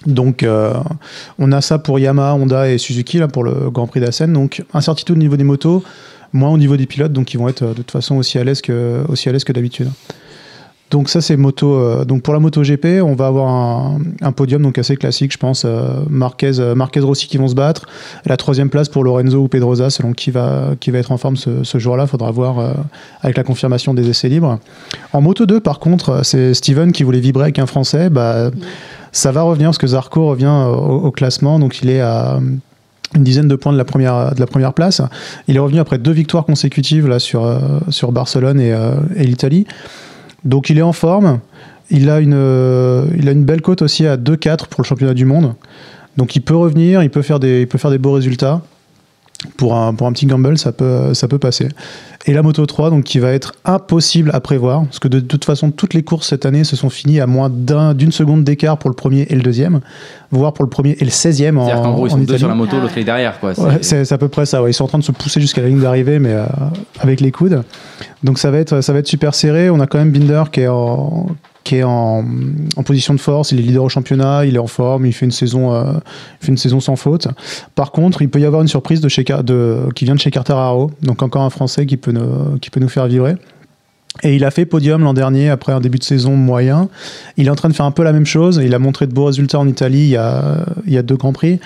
Donc euh, on a ça pour Yamaha, Honda et Suzuki là pour le Grand Prix d'Assen. Donc incertitude au niveau des motos, moins au niveau des pilotes, donc ils vont être euh, de toute façon aussi à l'aise que aussi à que d'habitude. Donc ça c'est moto. euh, donc pour la moto GP, on va avoir un, podium donc assez classique, je pense. Marquez, Marquez Rossi qui vont se battre. La troisième place pour Lorenzo ou Pedrosa, selon qui va qui va être en forme ce, ce jour-là. Faudra voir avec la confirmation des essais libres. En moto 2, par contre, c'est Steven qui voulait vibrer avec un Français. Bah, ça va revenir parce que Zarco revient euh, au, classement, donc il est à euh, une dizaine de points de la première, de la première place. Il est revenu après deux victoires consécutives sur, euh, Barcelone et, euh, l'Italie. Donc il est en forme. Il a une, euh, belle cote aussi à 2-4 pour le championnat du monde. Donc il peut revenir, il peut faire des beaux résultats. Pour un, pour un petit gamble, ça peut, ça peut passer. Et la Moto 3, donc, qui va être impossible à prévoir, parce que de, toute façon, toutes les courses cette année se sont finies à moins d'un- d'une seconde d'écart pour le premier et le deuxième, voire pour le premier et le 16e en, C'est-à-dire qu'en gros, ils sont deux sur la moto, Ah l'autre est derrière, quoi. C'est à peu près ça. ouais. Ils sont en train de se pousser jusqu'à la ligne d'arrivée, mais euh, avec les coudes. Donc ça va être, ça va être super serré. On a quand même Binder qui est en, qui est en, position de force. Il est leader au championnat. Il est en forme. Il fait une saison, euh, fait une saison sans faute. Par contre, il peut y avoir une surprise de chez, qui vient de chez Carteraro. Donc encore un Français qui peut nous, qui peut nous faire vibrer. Et il a fait podium l'an dernier après un début de saison moyen. Il est en train de faire un peu la même chose. Il a montré de beaux résultats en Italie il y a, il y a deux grands prix.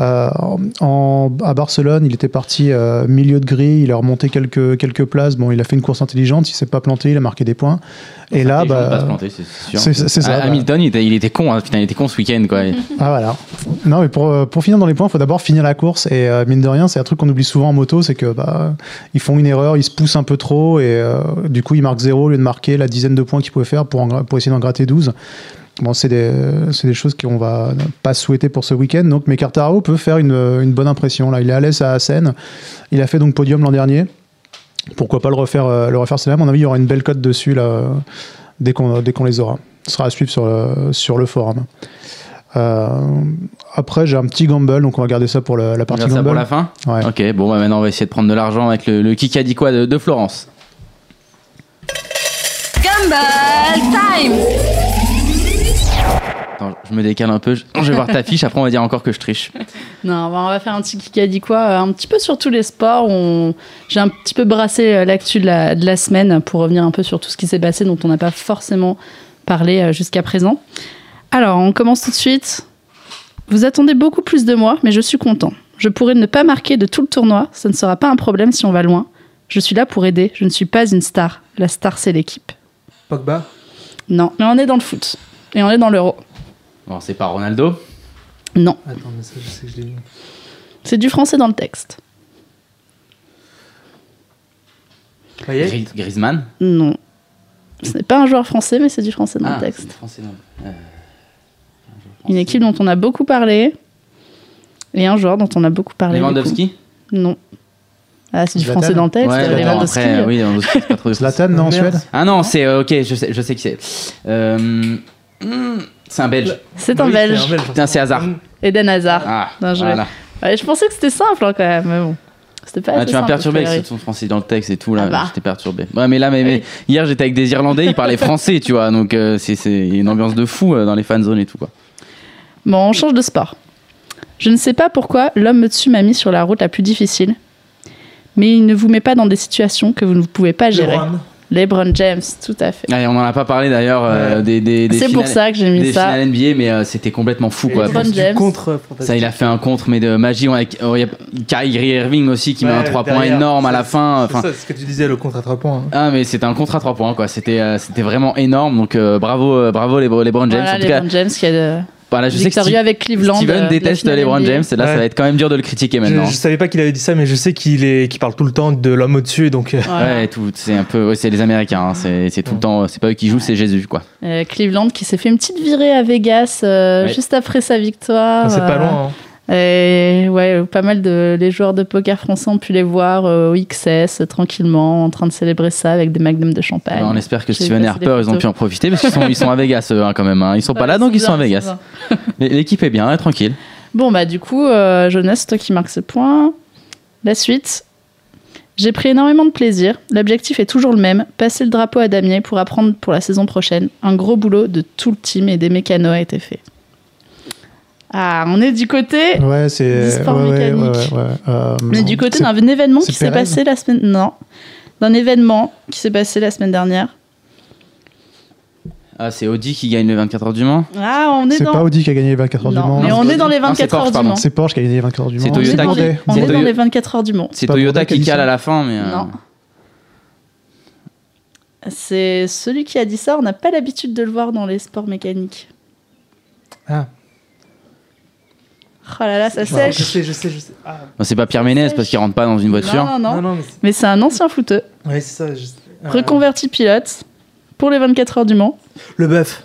Euh, en, à Barcelone, il était parti euh, milieu de grille, il a remonté quelques, quelques places. Bon, il a fait une course intelligente, il s'est pas planté, il a marqué des points. Et là, bah, c'est ça, Ah, bah. Hamilton, il était, il était con, hein. putain, il était con ce week-end, quoi. ah voilà. Non, mais pour, euh, pour finir dans les points, il faut d'abord finir la course. Et euh, mine de rien, c'est un truc qu'on oublie souvent en moto, c'est que bah, ils font une erreur, ils se poussent un peu trop, et du coup, ils marquent zéro au lieu de marquer la dizaine de points qu'ils pouvaient faire pour, en pour essayer d'en gratter 12. Bon, c'est des, c'est des choses qu'on va pas souhaiter pour ce week-end. Donc, mais Cartaro peut faire une, une bonne impression. Là, il est à l'aise à Assen. Il a fait donc podium l'an dernier. Pourquoi pas le refaire, euh, le refaire année À mon avis, il y aura une belle cote dessus là, dès qu'on, dès qu'on les aura. Ce sera à suivre sur le, sur le forum. Euh, après, j'ai un petit gamble, donc on va garder ça pour le- la On partie ça gamble. pour la fin? Ouais. Ok, bon, bah, maintenant on va essayer de prendre de l'argent avec le, le Kikadikwa de, de Florence. Gumball Time Attends, je me décale un peu, je, je vais voir ta fiche, après on va dire encore que je triche. Non, bah, on va faire un petit Kikadi quoi, euh, un petit peu sur tous les sports. On... J'ai un petit peu brassé euh, l'actu de la, de la semaine pour revenir un peu sur tout ce qui s'est passé dont on n'a pas forcément parlé euh, jusqu'à présent. Alors, on commence tout de suite. Vous attendez beaucoup plus de moi, mais je suis content. Je pourrais ne pas marquer de tout le tournoi, ça ne sera pas un problème si on va loin. Je suis là pour aider, je ne suis pas une star. La star, c'est l'équipe. Pogba? Non, mais on est dans le foot. Et on est dans l'euro. Bon, c'est pas Ronaldo. Non, Attends, mais ça, je sais que je l'ai vu. c'est du français dans le texte. Payet Gri- Griezmann. Non. Ce n'est pas un joueur français, mais c'est du français dans Ah, le c'est texte. français, non. Euh, Une équipe dont on a beaucoup parlé. Et un joueur dont on a beaucoup parlé. du Lewandowski. Non. Ah, c'est du Zlatan français dans le texte. Ouais, Lewandowski. après, oui, Lewandowski, c'est pas trop Zlatan, non, en Merde. Suède Ah non, c'est euh, ok, je sais, je sais qui c'est. Euh, hmm, c'est un Belge. C'est un Oui, Belge. un Belge. Putain, c'est Hazard. Eden Hazard. Ah, voilà. Ouais, je pensais que c'était simple hein, quand même, mais bon. C'était pas Ah, tu m'as perturbé avec Frédéric. ce ton français dans le texte et tout là, Ah bah. j'étais perturbé. Ouais, mais là, mais, mais hier j'étais avec des Irlandais, ils parlaient français, tu vois, donc euh, c'est une ambiance de fou euh, dans les fan zones et tout quoi. Bon, on change de sport. Je ne sais pas pourquoi l'homme au-dessus m'a mis sur la route la plus difficile, mais il ne vous met pas dans des situations que vous ne pouvez pas gérer. Lebron. James, tout à fait. Ah, on en a pas parlé d'ailleurs euh, Ouais. des, des, des C'est pour finales- ça que j'ai mis des ça. finales NBA, mais euh, c'était complètement fou quoi. LeBron James. Contre euh. Ça, il a fait un contre, mais de magie. On a, oh, il y a Kyrie Irving aussi qui met un Ouais, 3 points énorme à la fin. C'est Enfin, ça, ce que tu disais, le contre à 3 points. hein. Ah mais c'était un contrat à 3 points quoi, c'était euh, c'était vraiment énorme donc euh, bravo euh, bravo les LeBron James Voilà, en tout cas. LeBron James qui a de... Voilà, je sais que avec Cleveland. Steven euh, déteste LeBron. James et là ça va être quand même dur de le critiquer Je, maintenant. je savais pas qu'il avait dit ça, mais je sais qu'il est, qu'il parle tout le temps de l'homme au-dessus, donc. euh, Voilà. Ouais, tout, c'est un peu, ouais, c'est les Américains, hein, c'est tout le temps, c'est pas eux qui jouent, c'est Jésus quoi. Euh, Cleveland qui s'est fait une petite virée à Vegas euh, Ouais. juste après sa victoire. c'est pas loin. hein. Et ouais, pas mal de les joueurs de poker français ont pu les voir euh, au XS tranquillement en train de célébrer ça avec des magnums de champagne. On espère que Steven et Harper ils ont pu en profiter parce qu'ils sont, ils sont à Vegas eux, hein, quand même. hein. Ils sont pas là donc ils sont à Vegas. L'équipe est bien, hein, tranquille. Bon bah du coup, euh, Jonas, toi qui marques ce point. La suite. J'ai pris énormément de plaisir. L'objectif est toujours le même passer le drapeau à Damier pour apprendre pour la saison prochaine. Un gros boulot de tout le team et des mécanos a été fait. Ah, on est du côté Ouais, c'est. Du sport ouais, ouais, mécanique. ouais, ouais, ouais. Euh, On est du côté c'est- d'un événement c'est qui s'est passé la semaine. Non. D'un événement qui s'est passé la semaine dernière. Ah, c'est Audi qui gagne le 24 heures du Mans. Ah, on est, C'est dans. pas Audi qui a gagné les 24 heures non, du Mans. mais on c'est est dans les Audi. Non, c'est 24 Porsche, heures du. Mans. C'est Porsche qui a gagné les 24 heures du C'est Mans. On est Toyota dans qui- les- On c'est est dans Toyo- les 24 heures du Mans. C'est pas Toyota qui cale à la fin, mais. euh, Non. C'est celui qui a dit ça. On n'a pas l'habitude de le voir dans les sports mécaniques. Ah, Oh là là, ça je sèche. sais, je sais, je sais. Ah, Non, c'est pas Pierre Ménez parce qu'il rentre pas dans une voiture. Non, non, non. non, non, mais c'est- Mais c'est un ancien footeux, ouais, c'est ça. je. Ah. reconverti pilote pour les 24 heures du Mans. Le bœuf.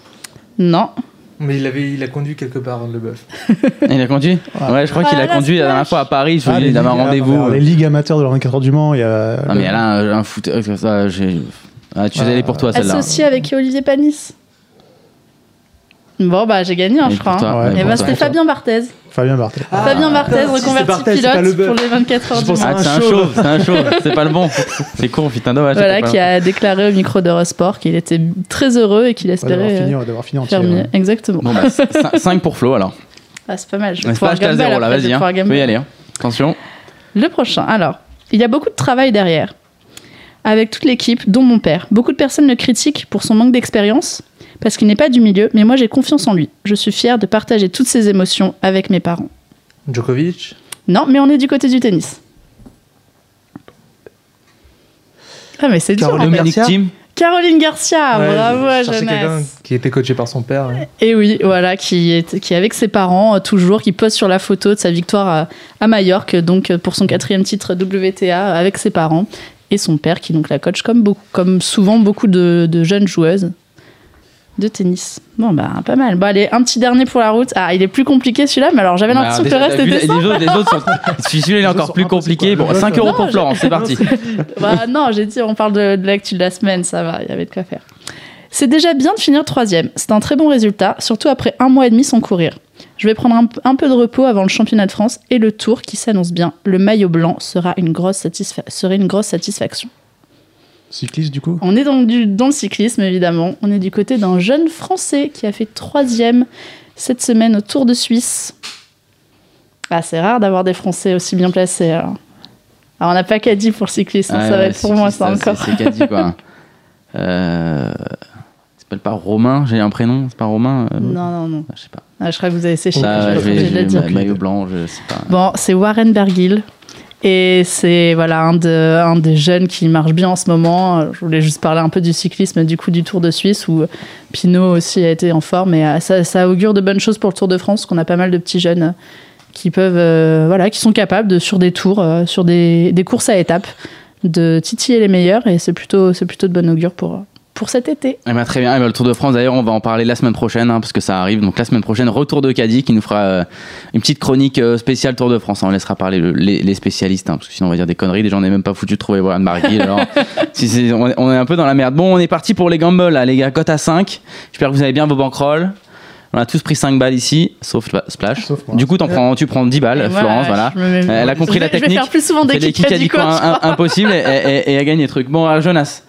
Non. Mais il, avait, il a conduit quelque part, le bœuf. Il a conduit? Ouais, je crois Ah, qu'il a la conduit la dernière fois à Paris. Je Ah, il avait un rendez-vous. alors, Les ligues amateurs de la 24 heures du Mans, il y a. Non, mais elle a un, un foot. euh, Ça, j'ai. Ah, tu Ah. elle est pour toi celle-là. Associé avec Olivier Panis. Bon, bah j'ai gagné, hein, Et je crois. hein. ouais, Et bah toi. c'était Fabien Barthez. Fabien Barthez. Fabien Barthez, Ah, si, reconverti le pilote pour les 24 heures du Mans. Ah, un c'est un chauve. chauve, c'est un chauve, c'est pas le bon. C'est con, putain, dommage. Voilà, qui a déclaré au micro d'Eurosport qu'il était très heureux et qu'il Ouais, d'avoir espérait fini, euh, d'avoir fini entier. ouais. Exactement. Bon, bah, 5 pour Flo alors. Ah, c'est pas mal. Je vais C'est pouvoir à gamble zéro là, après, je vas-y. Hein. peux y aller. hein. Attention. Le prochain. Alors, il y a beaucoup de travail derrière. Avec toute l'équipe, dont mon père. Beaucoup de personnes le critiquent pour son manque d'expérience, parce qu'il n'est pas du milieu, mais moi j'ai confiance en lui. Je suis fière de partager toutes ces émotions avec mes parents. Djokovic. Non, mais on est du côté du tennis. Ah, mais c'est dur. Caroline. Dominique Garcia Thiem. Caroline Garcia, Ouais, bravo à Jeunesse. Qui était coaché par son père. ouais. Et oui, voilà, qui est, qui est avec ses parents euh, toujours, qui pose sur la photo de sa victoire à, à Majorque, donc euh, pour son quatrième titre WTA avec ses parents et son père qui donc la coach comme, beaucoup, comme souvent beaucoup de, de jeunes joueuses. De tennis. Bon, bah, pas mal. Bon, allez, un petit dernier pour la route. Ah, il est plus compliqué celui-là, mais alors j'avais Bah, l'impression que le reste était les, simple. autres, les autres sont. Celui-là, il est Les encore plus compliqué. Bon, Le 5 euros Non, pour je- Florence, c'est parti. Bah, non, j'ai dit, on parle de, de l'actu de la semaine, ça va, il y avait de quoi faire. C'est déjà bien de finir troisième. C'est un très bon résultat, surtout après un mois et demi sans courir. Je vais prendre un, un peu de repos avant le championnat de France et le tour qui s'annonce bien. Le maillot blanc sera une grosse, satisfa- serait une grosse satisfaction. Cycliste, du coup On est dans, du- dans le cyclisme, évidemment. On est du côté d'un jeune Français qui a fait troisième cette semaine au Tour de Suisse. Ah, c'est rare d'avoir des Français aussi bien placés. Alors, Alors, on n'a pas qu'à dire pour le cyclisme, hein, Ouais, ça va être pour moi, c'est- ça c'est- encore. C'est dit quoi. Euh. Il s'appelle pas Romain, j'ai un prénom, c'est pas Romain euh, Non, non, non. Je sais pas. Ah, je crois que vous avez séché. Ma- maillot blanc, je sais pas. Bon, c'est Warren Bergil. Et c'est voilà un, de, un des jeunes qui marche bien en ce moment. Je voulais juste parler un peu du cyclisme, du coup du Tour de Suisse où Pinot aussi a été en forme. Et euh, ça, ça augure de bonnes choses pour le Tour de France, qu'on a pas mal de petits jeunes euh, qui peuvent, euh, voilà, qui sont capables de sur des tours, sur des, des courses à étapes, de titiller les meilleurs. Et c'est plutôt, c'est plutôt de bon augure pour pour cet été. Eh ben, très bien. Eh ben, le Tour de France, d'ailleurs, on va en parler la semaine prochaine, hein, parce que ça arrive. Donc la semaine prochaine, retour de Caddy qui nous fera euh, une petite chronique euh, spéciale Tour de France. On laissera parler le- les, les spécialistes, hein, parce que sinon on va dire des conneries. Déjà, on n'est même pas foutu de trouver Warren Barguil. alors, si c'est- on, est, on est un peu dans la merde. Bon, on est parti pour les gambles, là, les gars. Cote à 5. J'espère que vous avez bien vos bankrolls. On a tous pris 5 balles ici, sauf Splash. Sauf. Du coup, prends, tu prends 10 balles, Et Florence, voilà. Elle a compris je la vais- Je technique. vais faire plus souvent des kicks à impossible et, et, et a gagné des trucs. Bon, alors, Jonas,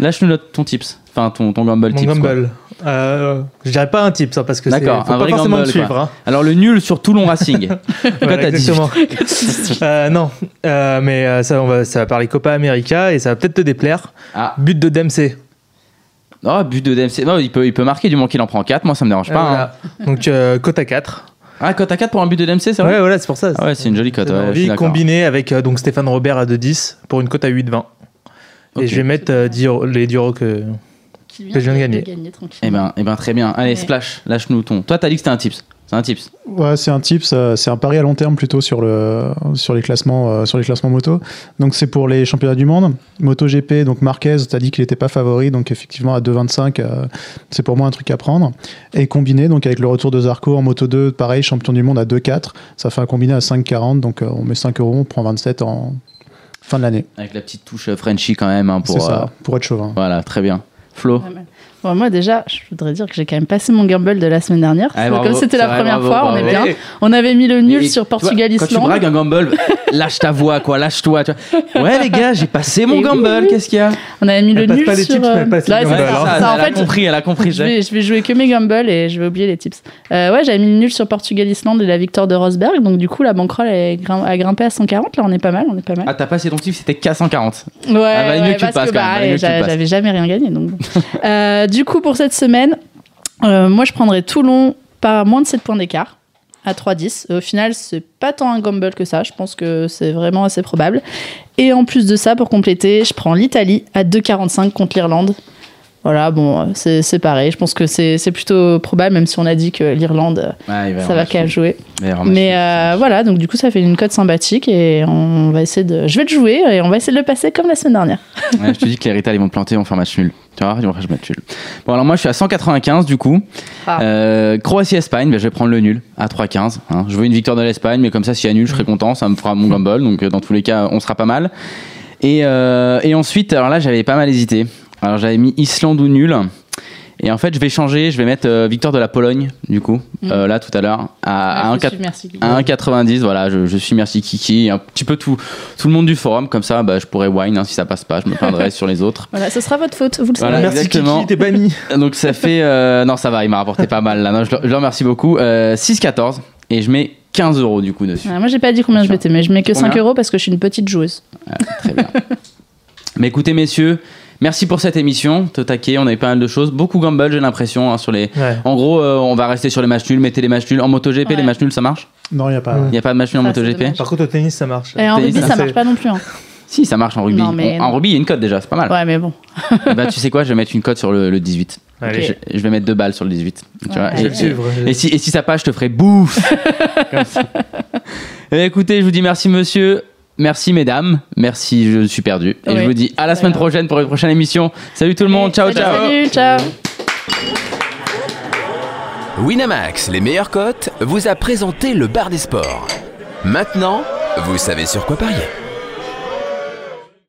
lâche-nous notre- ton tips. Enfin, ton, ton gamble Mon tips. gamble. Euh, je dirais pas un tip, ça, parce que c'est faut un pas vrai forcément suivre. hein. Alors le nul sur Toulon Racing. Voilà, Cote à 18. exactement. Euh, non, Euh, mais euh, ça, on va, ça va parler Copa América et ça va peut-être te déplaire. Ah, But de Dempsey. oh, but de DMC. Non, il peut, il peut marquer du moment qu'il en prend 4. Moi, ça me dérange Euh, pas. hein. voilà. Donc, euh, cote à 4. Ah, cote à 4 pour un but de DMC, c'est vrai? Ouais, voilà, c'est pour ça. Ah ouais, c'est une jolie cote. Ouais, combiné avec euh, donc Stéphane Robert à 2,10 pour une cote à 8,20. Et je vais mettre euh, 10 euros- les 10 euros que. Qui Que je viens de gagner. Eh ben, eh ben, très bien. Allez, Ouais. Splash, lâche-nous ton. Toi, t'as dit que c'était un tips. C'est un tips. Ouais, c'est un tips, euh, c'est un pari à long terme plutôt sur, le, sur, les, classements, euh, sur les classements moto. Donc c'est pour les championnats du monde. MotoGP, donc Marquez, tu as dit qu'il n'était pas favori, donc effectivement à 2,25, euh, c'est pour moi un truc à prendre. Et combiné, donc avec le retour de Zarco en Moto 2, pareil, champion du monde à 2,4, ça fait un combiné à 5,40, donc on met 5 euros, on prend 27 en fin de l'année. Avec la petite touche Frenchy quand même. hein, pour, ça, euh, pour être chauvin. voilà, très bien. Flo. Ouais, ouais. Bon, moi déjà, je voudrais dire que j'ai quand même passé mon gamble de la semaine dernière. Ah, bravo, Comme c'était la vrai, première bravo, fois, on est bien. On avait mis le nul sur tu vois, Quand tu Portugal-Islande. bragues un gamble, lâche ta voix, quoi, lâche-toi. tu vois. Ouais, les gars, j'ai passé mon Et gamble, oui, qu'est-ce qu'il y a On avait mis le Elle passe nul pas les sur. tips, mais elle passe les Ouais, c'est gambles, ça, alors. ça, Ça, en elle a compris, elle a compris. je vais, je vais jouer que mes gambles et je vais oublier les tips. Euh, ouais, j'avais mis le nul sur Portugal-Islande et la victoire de Rosberg. Donc du coup, la bankroll a grimpé à 140. Là, on est pas mal, on est pas mal. Ah, t'as passé ton tip, c'était K140. Ouais, valait mieux ouais, que tu le parce que bah, le j'avais jamais rien gagné. Donc. Euh, du coup, pour cette semaine, euh, moi, je prendrais Toulon par moins de 7 points d'écart à 3,10. Au final, c'est pas tant un gamble que ça. Je pense que c'est vraiment assez probable. Et en plus de ça, pour compléter, je prends l'Italie à 2,45 contre l'Irlande. Voilà, bon, euh, c'est pareil. Je pense que c'est plutôt probable, même si on a dit que l'Irlande, euh, y ça va qu'à jouer. Mais euh, voilà, donc du coup, ça fait une cote sympathique et on va essayer de. Je vais le jouer et on va essayer de le passer comme la semaine dernière. Ouais, je te dis que les Rital, ils vont planter, vont faire match nul. Tu vois, faire match nul. Bon, alors moi, je suis à 195 du coup. Ah. Euh, Croatie-Espagne, ben, je vais prendre le nul à 3,15. hein. Je veux une victoire de l'Espagne, mais comme ça, s'il y a nul, je serai content. Ça me fera mon gamble. Donc, euh, dans tous les cas, on sera pas mal. Et, euh, et ensuite, alors là, j'avais pas mal hésité. Alors, j'avais mis Islande ou nul. Et en fait, je vais changer. Je vais mettre euh, victoire de la Pologne, du coup, Mm. euh, là, tout à l'heure, à, à Ah, 1,4. je suis- merci. À 1,90, voilà, je, je suis merci Kiki, un petit peu tout, tout le monde du forum, comme ça, bah, je pourrais wine, hein, si ça passe pas, je me plaindrai sur les autres. Voilà, ce sera votre faute, vous le savez. Voilà, Merci exactement. Kiki, t'es banni. Donc ça fait, euh, non ça va, il m'a rapporté pas mal là, non, je, le- je le remercie beaucoup, euh, 6,14 et je mets 15 euros du coup dessus. Ouais, moi, j'ai pas dit combien je mettais, mais je mets que 5 Combien euros parce que je suis une petite joueuse. Ouais, très bien. Mais écoutez messieurs, merci pour cette émission, te taquer, on avait pas mal de choses, beaucoup gamble j'ai l'impression hein, sur les... Ouais. En gros, euh, on va rester sur les matchs nuls, mettez les matchs nuls. En MotoGP, Ouais. les matchs nuls, ça marche? Non, il n'y a pas. Ouais. Il n'y a pas de match nul en MotoGP? Par contre, au tennis, ça marche. Et en Tennis, rugby, ça, ça marche pas non plus. hein. Si, ça marche en rugby. Non, mais En- rugby, il y a une cote déjà, c'est pas mal. Ouais, mais bon. bah, tu sais quoi, je vais mettre une cote sur le, le 18. Allez, Ok. Je, je vais mettre deux balles sur le 18. Tu Ouais, vois, et, si, et si ça passe, je te ferai bouffe Comme ça. Eh, Écoutez, je vous dis merci monsieur, merci mesdames, merci, je suis perdu. Et je vous dis à la semaine prochaine pour une prochaine émission. Salut tout le monde, ciao Salut, ciao Salut, ciao. Winamax, les meilleures cotes, vous a présenté le bar des sports. Maintenant, vous savez sur quoi parier.